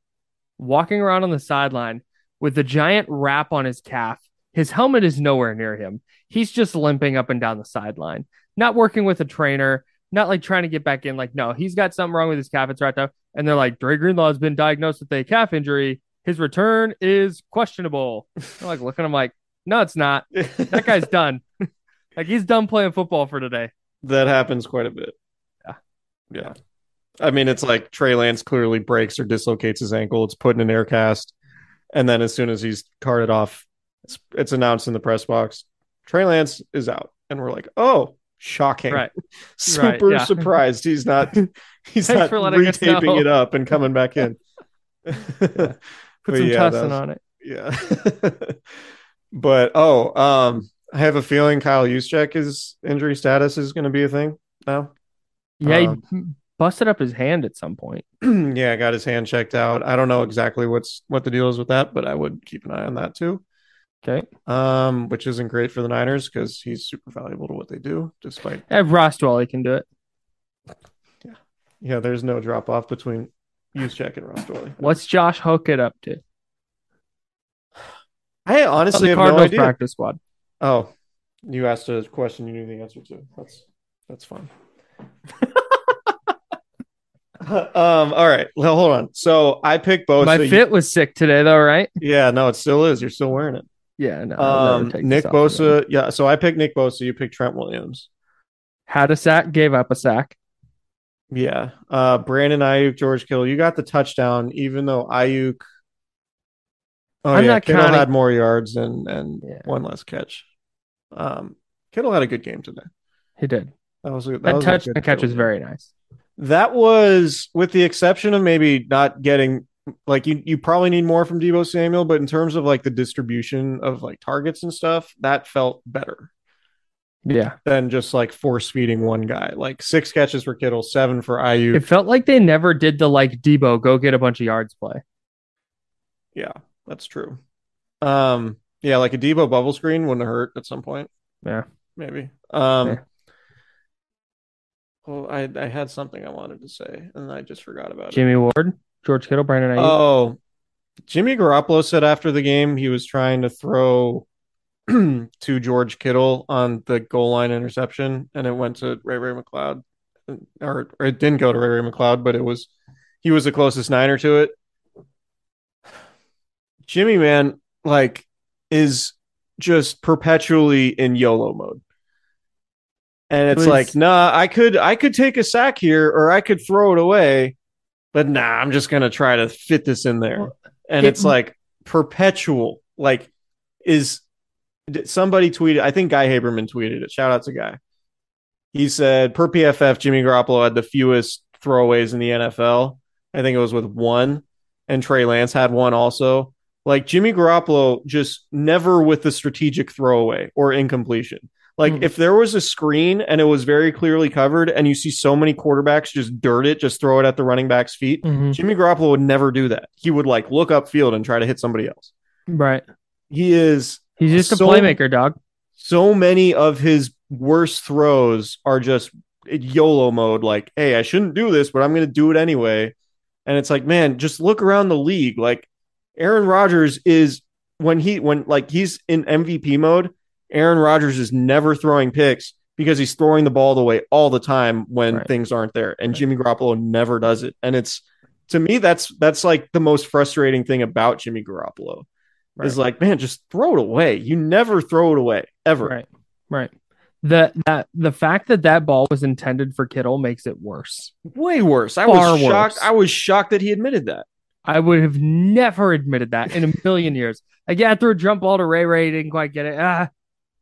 walking around on the sideline with a giant wrap on his calf, his helmet is nowhere near him. He's just limping up and down the sideline, not working with a trainer, not like trying to get back in. Like, no, he's got something wrong with his calf. It's right now. And they're like, Dre Greenlaw has been diagnosed with a calf injury. His return is questionable. I'm like, looking, I'm like, no, it's not. That guy's done. like, he's done playing football for today. that happens quite a bit. Yeah. Yeah. I mean, it's like Trey Lance clearly breaks or dislocates his ankle. It's put in an air cast. And then as soon as he's carted off, it's, it's announced in the press box Trey Lance is out. And we're like, oh, shocking. Right. Super yeah. surprised he's not he's Thanks not for letting us know. retaping it up and coming back in. Put But some yeah, was- on it. Yeah. but oh, um, I have a feeling Kyle Juszczyk's injury status is going to be a thing now. Yeah, Um, busted up his hand at some point. yeah, got his hand checked out. I don't know exactly what's what the deal is with that, but I would keep an eye on that too. Okay. Um, which isn't great for the Niners because he's super valuable to what they do, despite I have Ross Dwelley can do it. yeah, Yeah, there's no drop off between Juszczyk and Ross Dwelley. What's Josh Hokit up to? I honestly have no Cardinals idea. practice squad. Oh, you asked a question you knew the answer to. That's that's fun. um. All right. Well, hold on. So I picked both. My fit was sick today, though, right? Yeah. No, it still is. You're still wearing it. Yeah, no. Um. Nick off again. Bosa. Yeah. So I picked Nick Bosa. You picked Trent Williams. had a sack, gave up a sack. Yeah. Uh. Brandon Aiyuk, George Kittle. You got the touchdown, even though Aiyuk. Oh I'm yeah, not Kittle counting- had more yards and and Yeah. one less catch. Um. Kittle had a good game today. He did. That was a, that, That, was a touch good and catch was very nice. That was, with the exception of maybe not getting like you, you probably need more from Debo Samuel, but in terms of like the distribution of like targets and stuff, that felt better Yeah. than just like force feeding one guy. Like six catches for Kittle, seven for Aiyuk. It felt like they never did the like Debo go get a bunch of yards play. yeah, that's true. Um, yeah, like a Debo bubble screen wouldn't hurt at some point. Yeah. Maybe. Um, Yeah. Oh, I I had something I wanted to say and I just forgot about it. Jimmy Ward, George Kittle, Brandon Aiyuk. Oh, Jimmy Garoppolo said after the game he was trying to throw to George Kittle on the goal line interception, and it went to Ray Ray McLeod, or, or it didn't go to Ray Ray McLeod, but it was he was the closest Niner to it. Jimmy, man, like is just perpetually in YOLO mode. And it's was- like, nah, I could I could take a sack here or I could throw it away, but nah, I'm just gonna try to fit this in there. And it- it's like perpetual. Like, is somebody tweeted? I think Guy Haberman tweeted it. Shout out to Guy. He said per PFF, Jimmy Garoppolo had the fewest throwaways in the NFL. I think it was with one, and Trey Lance had one also. Like Jimmy Garoppolo just never with the strategic throwaway or incompletion. Like Mhm. if there was a screen and it was very clearly covered, and you see so many quarterbacks just dirt it, just throw it at the running back's feet. Mhm. Jimmy Garoppolo would never do that. He would like look upfield and try to hit somebody else. Right. He is He's just a playmaker, dog. so many of his worst throws are just YOLO mode. Like, hey, I shouldn't do this, but I'm going to do it anyway. And it's like, man, just look around the league. Like, Aaron Rodgers is when he when like he's in MVP mode. Aaron Rodgers is never throwing picks because he's throwing the ball away all the time when Right. things aren't there, and Jimmy Garoppolo never does it. And it's to me, that's that's like the most frustrating thing about Jimmy Garoppolo. Right. Is like, man, just throw it away. You never throw it away ever. Right. Right. The that the fact that that ball was intended for Kittle makes it worse. Way worse. I Far was shocked. worse. I was shocked that he admitted that. I would have never admitted that in a million years. Like, yeah, I threw a jump ball to Ray Ray, didn't quite get it. Ah,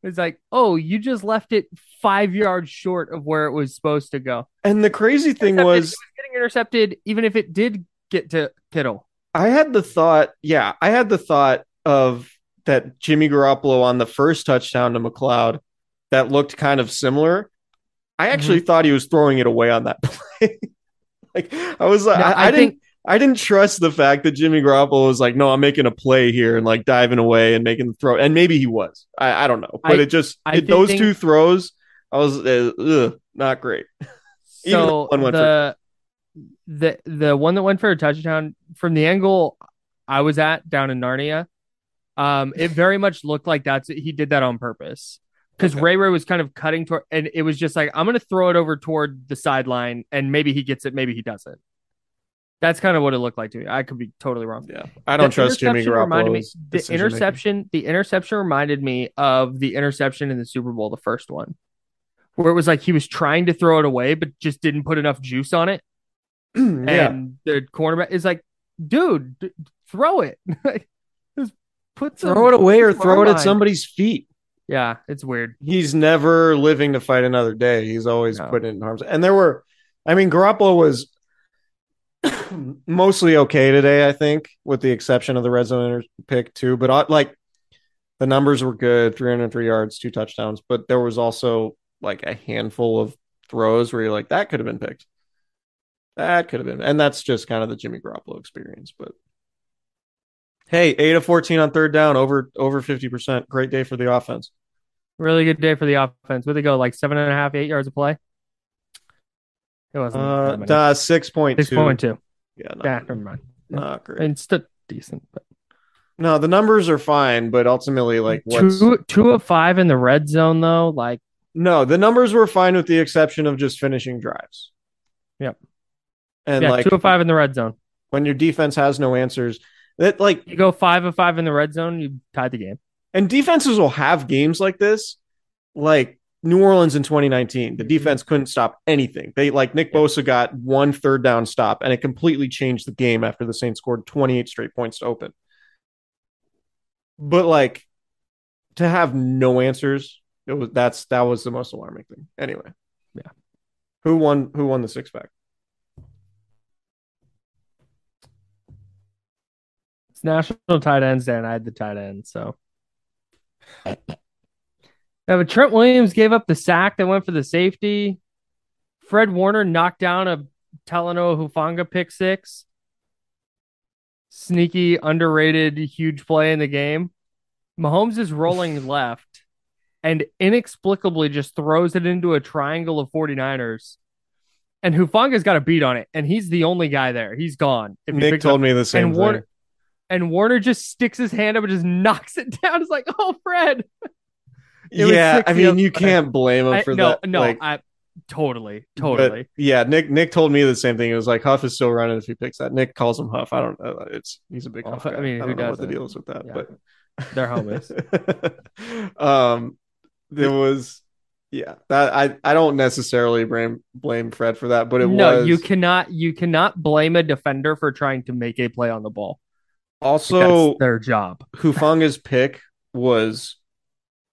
it's like, oh, you just left it five yards short of where it was supposed to go. And the crazy thing was, it was getting intercepted, even if it did get to Kittle. I had the thought, yeah, I had the thought of that Jimmy Garoppolo on the first touchdown to McCloud that looked kind of similar. I actually Mm-hmm. thought he was throwing it away on that play. like I was like, No, I, I I didn't, think- I didn't trust the fact that Jimmy Garoppolo was like, no, I'm making a play here and like diving away and making the throw, and maybe he was. I, I don't know, but I- it just it, those think- two throws, I was uh, ugh, not great. So one went for- the the the one that went for a touchdown from the angle I was at down in Narnia, um, it very much looked like that's he did that on purpose because Okay. Ray Ray was kind of cutting toward, and it was just like I'm gonna throw it over toward the sideline, and maybe he gets it, maybe he doesn't. That's kind of what it looked like to me. I could be totally wrong. Yeah, I don't The trust Jimmy reminded me- The interception, the interception reminded me of the interception in the Super Bowl, the first one, where it was like he was trying to throw it away, but just didn't put enough juice on it. yeah, And the cornerback is like, dude, d- throw it. just put some, throw it away or throw it at somebody's feet. Yeah, it's weird. He's never living to fight another day. He's always No. putting it in harm's. And there were, I mean, Garoppolo was mostly okay today. I think, with the exception of the red zone pick too. But like, the numbers were good: 303 yards, two touchdowns. But there was also like a handful of throws where you're like, that could have been picked. That could have been, and that's just kind of the Jimmy Garoppolo experience. But hey, eight of 14 on third down, over over 50 percent. Great day for the offense. Really good day for the offense. Where'd they go? Like seven and a half, eight yards of play? It wasn't Uh, uh, six point six point two. Yeah, not, Yeah, never mind. not great. And still decent, but no, the numbers are fine, but ultimately, like, what's two two of five in the red zone though. Like no, the numbers were fine with the exception of just finishing drives. Yep. And yeah, like two of five in the red zone. when your defense has no answers, that like, You go five of five in the red zone, you tied the game. and defenses will have games like this, like New Orleans in 2019. Mm-hmm. The defense couldn't stop anything. They like Nick Bosa got one third down stop, and it completely changed the game after the Saints scored 28 straight points to open. But like to have no answers, it was that's that was the most alarming thing. Anyway, Yeah. Who won? Who won the six pack? It's national tight ends day, and I had the tight end, so. Yeah, but Trent Williams gave up the sack that went for the safety. Fred Warner knocked down a Talanoa Hufanga pick six. Sneaky, underrated, huge play in the game. Mahomes is rolling left and inexplicably just throws it into a triangle of 49ers. And Hufanga's got a beat on it, and he's the only guy there. He's gone. If Nick picks up- told me the same and thing. Warner and Warner just sticks his hand up and just knocks it down. It's like, oh, Fred. Yeah, I mean, you can't blame him I- for no, that. no, like, I totally, totally. yeah, Nick. Nick told me the same thing. It was like Huff is still running if he picks that. Nick calls him Huff. I don't know. It's he's a big Well, Huff. I mean, I don't know what the deal is with that, Yeah. but They're homies. um, there was, yeah, that I I don't necessarily blame blame Fred for that, but it no, was you cannot, you cannot blame a defender for trying to make a play on the ball. also their job. Hufanga's pick was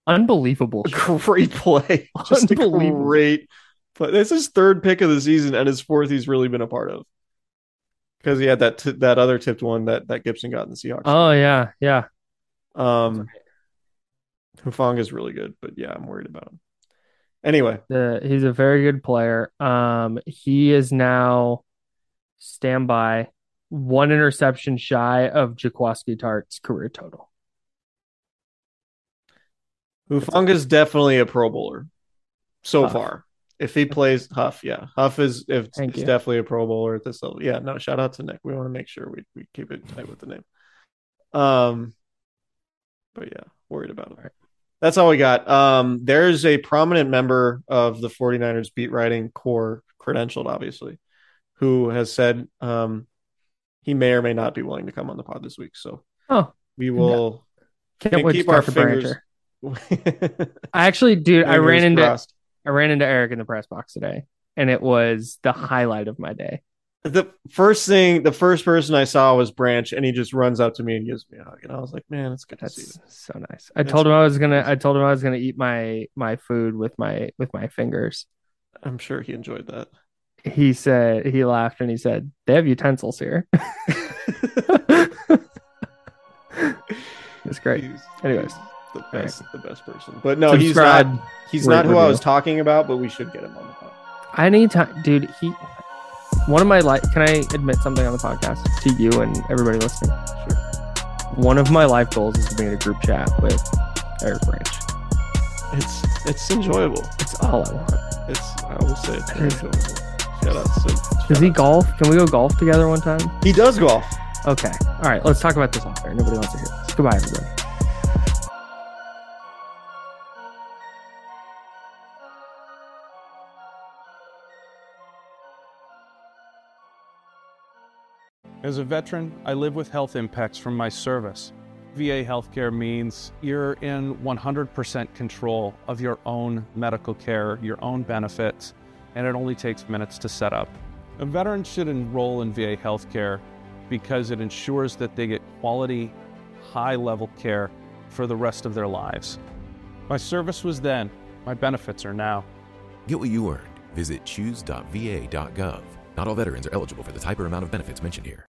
Unbelievable. great play, just a Unbelievable. great. But this is his third pick of the season and his fourth he's really been a part of. Because he had that t- that other tipped one that that Gipson got in the Seahawks. Oh yeah, yeah. Um, Hufanga's really good, but yeah, I'm worried about him. Anyway, he's a very good player. Um, he is now standby, one interception shy of Jaquiski Tartt's career total. Hufanga's definitely a Pro Bowler so Huff. far. If he plays Huff, yeah, Huff is if Thank is you. definitely a Pro Bowler at this level. Yeah, no, shout out to Nick. We want to make sure we, we keep it tight with the name. Um, but yeah, worried about it. Right. That's all we got. Um, there's a prominent member of the 49ers beat writing corps, credentialed obviously, who has said um he may or may not be willing to come on the pod this week. So Oh, we will can't Keep wait to our fingers- Brancher. I actually, dude, I ran into crossed. I ran into Eric in the press box today, and it was the highlight of my day. the first thing, the first person I saw was Branch, and he just runs up to me and gives me a hug, and I was like, "Man, it's good to see That's you." so nice. I That's told him I was gonna. I told him I was gonna eat my my food with my with my fingers. I'm sure he enjoyed that. He said he laughed and he said they have utensils here. it's great. Anyways. He's the best, the best person. But no, he's not. He's rate, not who I was talking about. But we should get him on the podcast. I need Anytime, dude. He one of my life. Can I admit something on the podcast to you and everybody listening? Sure. One of my life goals is to be in a group chat with Eric Branch. It's it's enjoyable. It's all I want. It's I will say it's It is. enjoyable. Shout out to Does he golf? Can we go golf together one time? He does golf. Okay. All right. Let's talk about this off air. Nobody wants to hear this. Goodbye, everybody. As a veteran, I live with health impacts from my service. VA healthcare means you're in 100% control of your own medical care, your own benefits, and it only takes minutes to set up. A veteran should enroll in VA healthcare because it ensures that they get quality, high level care for the rest of their lives. My service was then, my benefits are now. Get what you earned. Visit choose.va.gov. Not all veterans are eligible for the type or amount of benefits mentioned here.